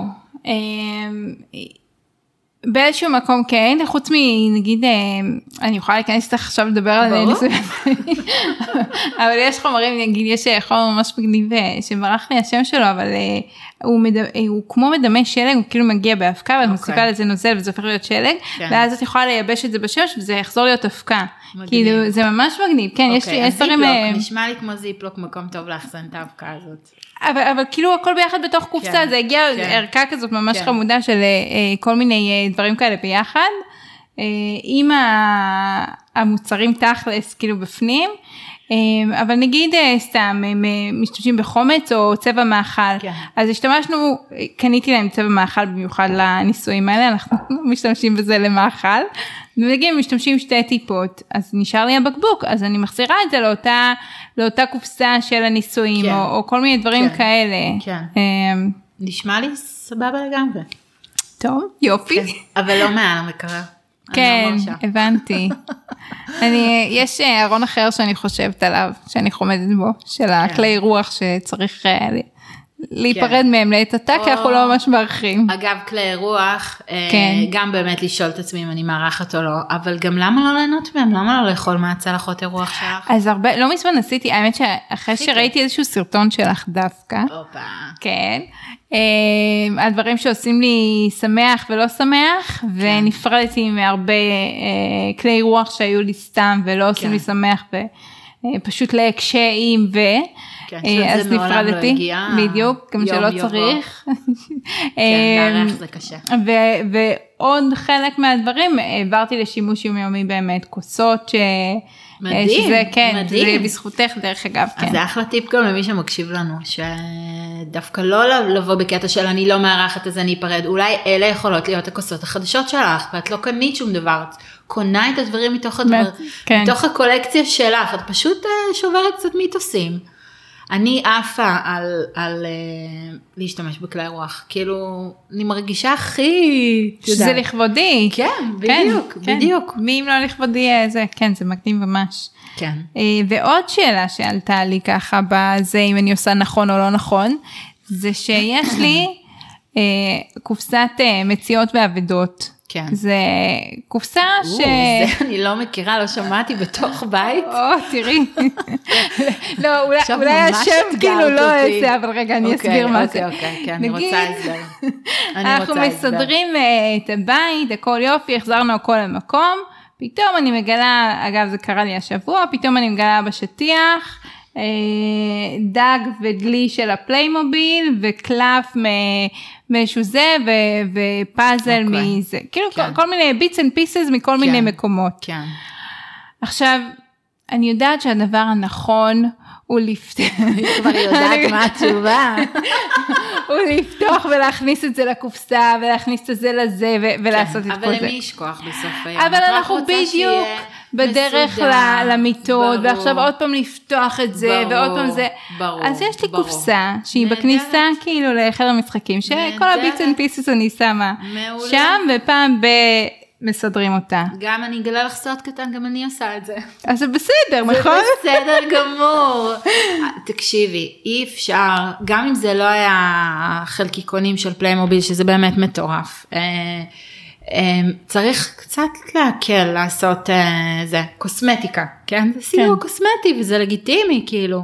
באיזשהו מקום כן, חוץ מנגיד, אה, אני יכולה להיכנס איתך עכשיו לדבר על. ניסויים, אבל יש חומרים, נגיד יש אה, חומר ממש מגניב אה, שברח לי השם שלו, אבל הוא, מד... הוא כמו מדמה שלג, הוא כאילו מגיע באבקה ואת אוקיי. מוסיפה לזה נוזל וזה הופך להיות שלג, כן. ואז את יכולה לייבש את זה בשמש וזה יחזור להיות אבקה. כאילו זה ממש מגניב, כן, יש אוקיי, לי אז עשרים... זיפלוק, נשמע לי כמו זיפלוק, מקום טוב לאחסן את האבקה הזאת. אבל, אבל כאילו הכל ביחד בתוך קופסה, כן, זה הגיע כן. ערכה כזאת ממש כן. חמודה של אה, אה, כל מיני אה, דברים כאלה ביחד, אה, עם המוצרים תכלס כאילו בפנים, אה, אבל נגיד אה, סתם הם אה, משתמשים בחומץ או צבע מאכל, כן. אז השתמשנו, קניתי להם צבע מאכל במיוחד לניסויים האלה, אנחנו משתמשים בזה למאכל, ונגיד הם משתמשים שתי טיפות, אז נשאר לי הבקבוק, אז אני מחזירה את זה לאותה, לאותה קופסה של הניסויים, כן. או, או כל מיני דברים כן. כאלה. כן. אמ, נשמע לי סבבה לגמרי. טוב, יופי. אבל לא מעל המקרר. כן, לא מרשה. הבנתי. אני, יש אה, ארון אחר שאני חושבת עליו, שאני חומדת בו, של הכלי רוח שצריך אה, להיפרד כן. מהם לעת עתה, כי אנחנו לא ממש מארחים. אגב, כלי רוח, אה, כן. גם באמת לשאול את עצמי אם אני מארחת או לא, אבל גם למה לא ליהנות מהם? למה לא לאכול מהצלחות אירוח שלך? אז הרבה, לא מזמן עשיתי, האמת שאחרי. שראיתי איזשהו סרטון שלך דווקא, הופה. כן, אה, על דברים שעושים לי שמח ולא שמח, כן. ונפרדתי מהרבה אה, כלי רוח שהיו לי סתם ולא עושים כן. לי שמח, ופשוט להקשיים ו... כן, אה, אז לא נפרדתי, הגיע. בדיוק, גם יום שלא יבוא. צריך. כן, אה, לארח זה קשה. ו- ועוד חלק מהדברים העברתי לשימוש יומיומי באמת, כוסות ש... מדהים, שזה, כן, מדהים. זה בזכותך דרך אגב, אז כן. זה אחלה טיפ גם למי שמקשיב לנו, שדווקא לא לבוא בקטע של אני לא מארחת אז אני אפרד, אולי אלה יכולות להיות הכוסות החדשות שלך, ואת לא קנית שום דבר, את קונה את הדברים מתוך הדבר, כן. מתוך הקולקציה שלך, את פשוט אה, שוברת קצת מיתוסים. אני עפה על, על אה, להשתמש בכלי רוח, כאילו, אני מרגישה הכי, שזה יודעת. לכבודי. כן, בדיוק, כן. בדיוק. מי אם לא לכבודי אה, זה, כן, זה מקדים ממש. כן. אה, ועוד שאלה שעלתה לי ככה בזה, אם אני עושה נכון או לא נכון, זה שיש לי אה, קופסת אה, מציאות ואבדות. כן. זה קופסה ש... או, זה אני לא מכירה, לא שמעתי בתוך בית. או, תראי. לא, אולי, אולי השם כאילו לא אותי. זה, אבל רגע, אני אוקיי, אסביר מה אוקיי, זה. אוקיי, כן, אני נגיד, רוצה הסבר. אני אנחנו רוצה הסבר. מסדרים אה, את הבית, הכל יופי, החזרנו הכל למקום, פתאום אני מגלה, אגב זה קרה לי השבוע, פתאום אני מגלה בשטיח אה, דג ודלי של הפליימוביל וקלף מאיזשהו זה ו- ופאזל אוקיי. מזה, כאילו כן. כל, כל מיני bits and pieces מכל מיני מקומות. כן. עכשיו, אני יודעת שהדבר הנכון הוא לפתוח, היא כבר יודעת מה התשובה. הוא לפתוח ולהכניס את זה לקופסה ולהכניס את זה לזה ו- ולעשות את כן, כל אבל זה. למי יש כוח בסוף היום? אבל אנחנו בדיוק בדרך למיטות. ועכשיו עוד פעם לפתוח את זה, ועוד פעם זה. ברור, אז יש לי. קופסה שהיא. בכניסה כאילו לחדר משחקים, שכל. ה bits and pieces אני שמה. שם, ופעם ב... מסדרים אותה. גם אני אגלה לך סוד קטן, גם אני עושה את זה. אז זה בסדר, נכון? זה בסדר גמור. תקשיבי, אי אפשר, גם אם זה לא היה חלקיקונים של פליימוביל, שזה באמת מטורף. אה, אה, צריך קצת להקל לעשות אה, זה, קוסמטיקה, כן? זה סיוע כן. קוסמטי וזה לגיטימי, כאילו.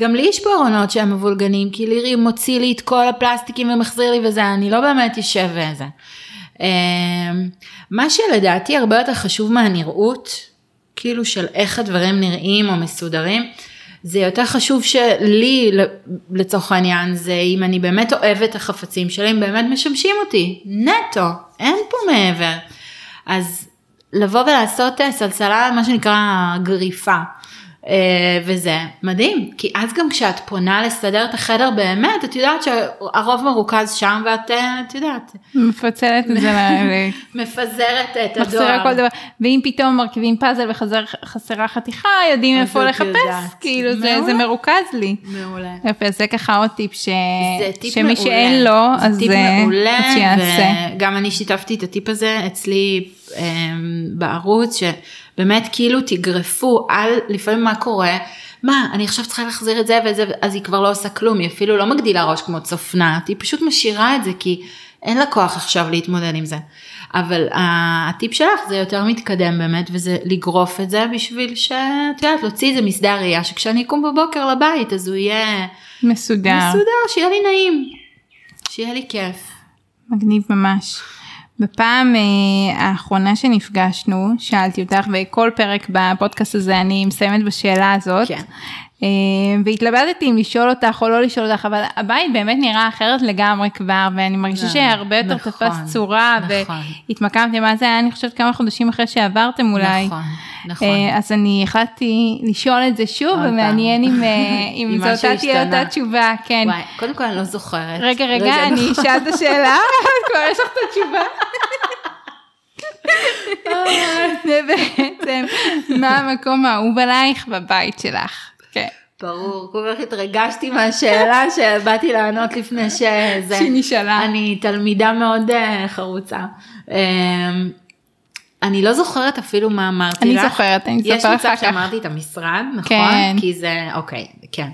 גם לי יש פה ארונות שהם מבולגנים, כי לירי מוציא לי את כל הפלסטיקים ומחזיר לי וזה, אני לא באמת יושב וזה. אה, מה שלדעתי הרבה יותר חשוב מהנראות, כאילו של איך הדברים נראים או מסודרים, זה יותר חשוב שלי לצורך העניין זה אם אני באמת אוהבת החפצים שלי, הם באמת משמשים אותי, נטו, אין פה מעבר. אז לבוא ולעשות אה, סלסלה, מה שנקרא גריפה. אה, וזה מדהים, כי אז גם כשאת פונה לסדר את החדר באמת, את יודעת שהרוב מרוכז שם ואת, אה, את יודעת, מפצלת את זה, מפזרת את הדואר. מחזירה כל דבר, ואם פתאום מרכיבים פאזל וחסרה חתיכה, יודעים איפה לחפש, יודעת. כאילו זה-. זה מרוכז לי. מעולה. יפה, זה ככה עוד טיפ ש... טיפ שמי מעולה. שאין לו, זה אז טיפ אה, מעולה, אז שיעשה. וגם אני שיתפתי את הטיפ הזה אצלי בערוץ, שבאמת כאילו תגרפו על לפעמים מה קורה. מה, אני עכשיו צריכה להחזיר את זה ואת זה, אז היא כבר לא עושה כלום, היא אפילו לא מגדילה ראש כמו צופנת, היא פשוט משאירה את זה, כי אין לה כוח עכשיו להתמודד עם זה. אבל ה- הטיפ שלך זה יותר מתקדם באמת, וזה לגרוף את זה בשביל שאת יודעת, להוציא איזה משדה הראייה, שכשאני אקום בבוקר לבית, אז הוא יהיה מסודר. מסודר, שיהיה לי נעים, שיהיה לי כיף. מגניב ממש. בפעם אה, האחרונה שנפגשנו, שאלתי אותך, וכל פרק בפודקאסט הזה אני מסיימת בשאלה הזאת. כן. אה, והתלבטתי אם לשאול אותך או לא לשאול אותך, אבל הבית באמת נראה אחרת לגמרי כבר, ואני מרגישה נכון, שהרבה יותר נכון, תפס צורה, נכון. והתמקמתם, מה זה היה, אני חושבת כמה חודשים אחרי שעברתם אולי. נכון, נכון. אה, אז אני החלטתי לשאול את זה שוב. ומעניין אם, אה, אם זו אותה תהיה. אותה תשובה, כן. וואי, קודם כל אני לא זוכרת. רגע, רגע, אני נכון. אשאל את השאלה, כבר יש לך את התשובה. זה בעצם, מה המקום האהוב עלייך בבית שלך? כן. ברור, כל כך התרגשתי מהשאלה שבאתי לענות לפני שזה. שהיא נשאלה. אני תלמידה מאוד אה, חרוצה. אה, אני לא זוכרת אפילו מה אמרתי אני לך. זוכרת, אני יש אספר מצב אחר כך. שאמרתי את המשרד, נכון? כן. כי זה, אוקיי, כן.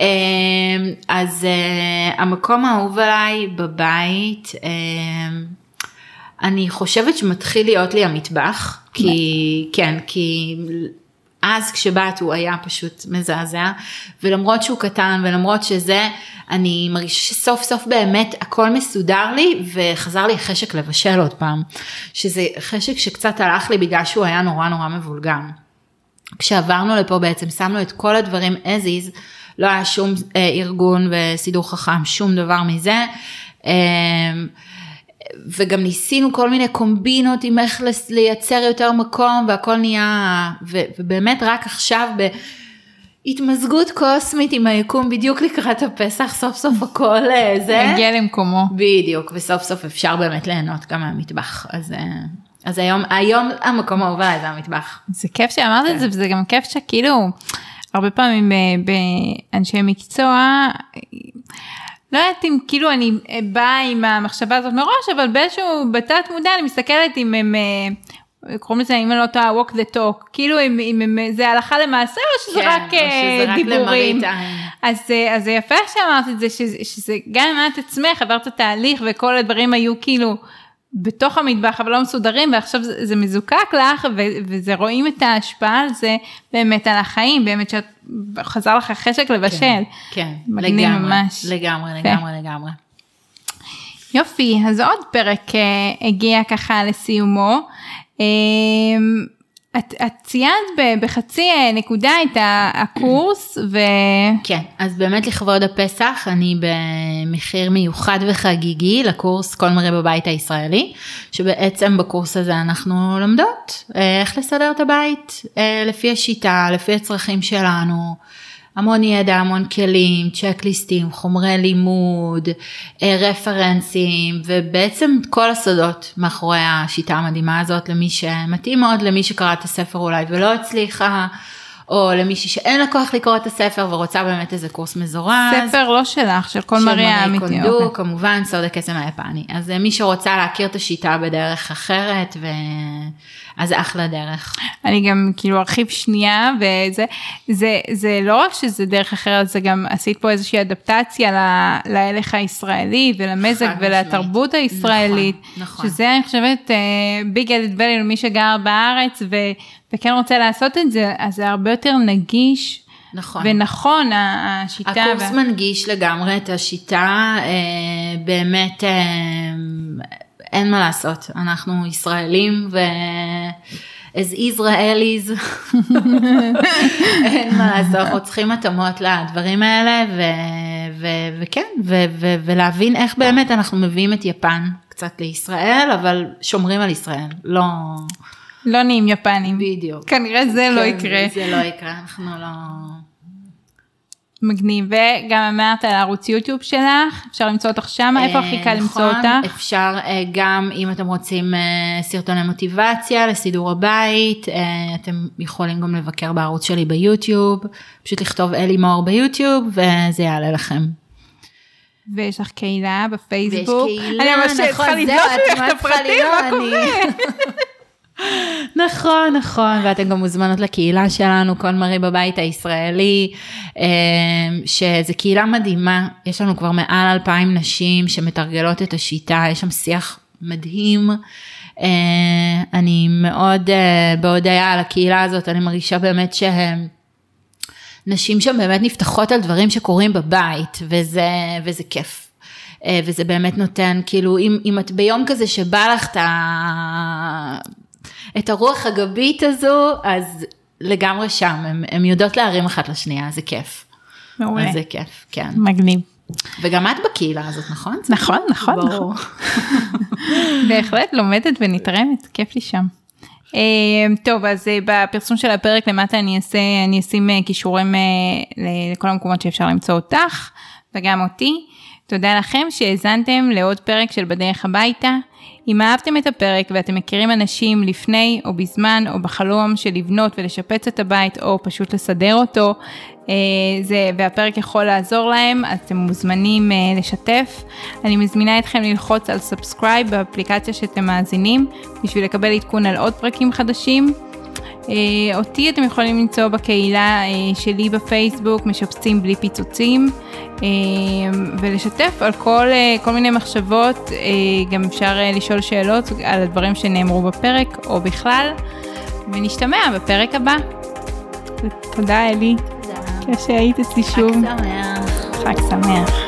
אה, אז אה, המקום האהוב עליי בבית, אה, אני חושבת שמתחיל להיות לי המטבח, כי, כן, כי אז כשבאת הוא היה פשוט מזעזע, ולמרות שהוא קטן ולמרות שזה, אני מרגישה שסוף סוף באמת הכל מסודר לי, וחזר לי חשק לבשל עוד פעם, שזה חשק שקצת הלך לי בגלל שהוא היה נורא נורא מבולגן. כשעברנו לפה בעצם שמנו את כל הדברים as is, לא היה שום אה, ארגון וסידור חכם, שום דבר מזה. אה, וגם ניסינו כל מיני קומבינות עם איך לייצר יותר מקום והכל נהיה, ו, ובאמת רק עכשיו בהתמזגות קוסמית עם היקום בדיוק לקראת הפסח, סוף סוף הכל אה, זה. הגיע למקומו. בדיוק, וסוף סוף אפשר באמת ליהנות גם מהמטבח. אז, אה, אז היום, היום המקום האהוב עליי זה המטבח. זה כיף שאמרת כן. את זה, וזה גם כיף שכאילו, הרבה פעמים אה, באנשי מקצוע, לא יודעת אם כאילו אני אה, באה עם המחשבה הזאת מראש, אבל באיזשהו, בתת מודע אני מסתכלת אם הם, אה, קוראים לזה, אם אני לא טועה, walk the talk, כאילו אם, אם הם, זה הלכה למעשה או שזה כן, רק או אה, שזה רק דיבורים. עין. אז, אז זה יפה שאמרת את זה, שזה, שזה גם אם את עצמך עברת תהליך וכל הדברים היו כאילו בתוך המטבח אבל לא מסודרים ועכשיו זה, זה מזוקק לך ו, וזה רואים את ההשפעה על זה באמת על החיים, באמת שאת חזר לך חשק לבשל. כן, מגניב לגמרי, ממש. לגמרי, יפה. לגמרי, לגמרי. יופי, אז עוד פרק אה, הגיע ככה לסיומו. את, את ציינת בחצי אה, נקודה את הקורס ו... כן, אז באמת לכבוד הפסח אני במחיר מיוחד וחגיגי לקורס כל מראה בבית הישראלי, שבעצם בקורס הזה אנחנו לומדות אה, איך לסדר את הבית אה, לפי השיטה, לפי הצרכים שלנו. המון ידע, המון כלים, צ'קליסטים, חומרי לימוד, אה, רפרנסים ובעצם כל הסודות מאחורי השיטה המדהימה הזאת למי שמתאים מאוד למי שקרא את הספר אולי ולא הצליחה. או למישהי שאין לה כוח לקרוא את הספר ורוצה באמת איזה קורס מזורז. ספר לא שלך, של כל מריה האמיתי. של מריה קונדו, אוקיי. כמובן סוד הקסם היפני. אז אה, מי שרוצה להכיר את השיטה בדרך אחרת, ו... אז אחלה דרך. אני גם כאילו ארחיב שנייה, וזה זה, זה לא רק שזה דרך אחרת, זה גם עשית פה איזושהי אדפטציה ל, להלך הישראלי ולמזג ולתרבות הישראלית. נכון, נכון. שזה אני חושבת ביג אדד ואלי למי שגר בארץ ו, וכן רוצה לעשות את זה, אז זה הרבה יותר נגיש. נכון. ונכון, השיטה. הקורס וה... מנגיש לגמרי את השיטה, אה, באמת אה, אין מה לעשות, אנחנו ישראלים ו... as Israelis, אין מה לעשות, אנחנו צריכים התאמות לדברים האלה, ו- ו- וכן, ו- ו- ולהבין איך באמת אנחנו מביאים את יפן קצת לישראל, אבל שומרים על ישראל, לא... לא נהיים יפנים. בדיוק. כנראה זה לא כן, לא יקרה. זה לא יקרה, אנחנו לא... מגניב, וגם אמרת על ערוץ יוטיוב שלך, אפשר למצוא אותך שם, איפה הכי קל למצוא נכון, אותך? אפשר אה, גם אם אתם רוצים אה, סרטוני מוטיבציה לסידור הבית, אה, אתם יכולים גם לבקר בערוץ שלי ביוטיוב, פשוט לכתוב אלי מור ביוטיוב וזה יעלה לכם. ויש לך קהילה בפייסבוק. ויש קהילה, נכון, זהו, את ממש צריכה לראות, נכון, נכון, ואתם גם מוזמנות לקהילה שלנו, כל מרי בבית הישראלי, אמ, שזה קהילה מדהימה, יש לנו כבר מעל אלפיים נשים שמתרגלות את השיטה, יש שם שיח מדהים. אמ, אני מאוד אה, בהודיה על הקהילה הזאת, אני מרגישה באמת שהם... נשים שם באמת נפתחות על דברים שקורים בבית, וזה, וזה כיף. אה, וזה באמת נותן, כאילו, אם, אם את ביום כזה שבא לך את ה... את הרוח הגבית הזו, אז לגמרי שם, הן יודעות להרים אחת לשנייה, זה כיף. מעולה. זה כיף, כן. מגניב. וגם את בקהילה הזאת, נכון? נכון, נכון, ברור. נכון. בהחלט לומדת ונתרמת, כיף לי שם. אה, טוב, אז אה, בפרסום של הפרק למטה אני אעשה, אני אשים אה, קישורים לכל המקומות שאפשר למצוא אותך וגם אותי. תודה לכם שהאזנתם לעוד פרק של בדרך הביתה. אם אהבתם את הפרק ואתם מכירים אנשים לפני או בזמן או בחלום של לבנות ולשפץ את הבית או פשוט לסדר אותו, אה, זה, והפרק יכול לעזור להם, אז אתם מוזמנים אה, לשתף. אני מזמינה אתכם ללחוץ על subscribe באפליקציה שאתם מאזינים, בשביל לקבל עדכון על עוד פרקים חדשים. אה, אותי אתם יכולים למצוא בקהילה אה, שלי בפייסבוק, משפצים בלי פיצוצים, אה, ולשתף על כל, כל מיני מחשבות, גם אפשר לשאול שאלות על הדברים שנאמרו בפרק או בכלל, ונשתמע בפרק הבא. תודה אלי. תודה. כיף שהיית אצלי שוב. חג שמח. חג שמח.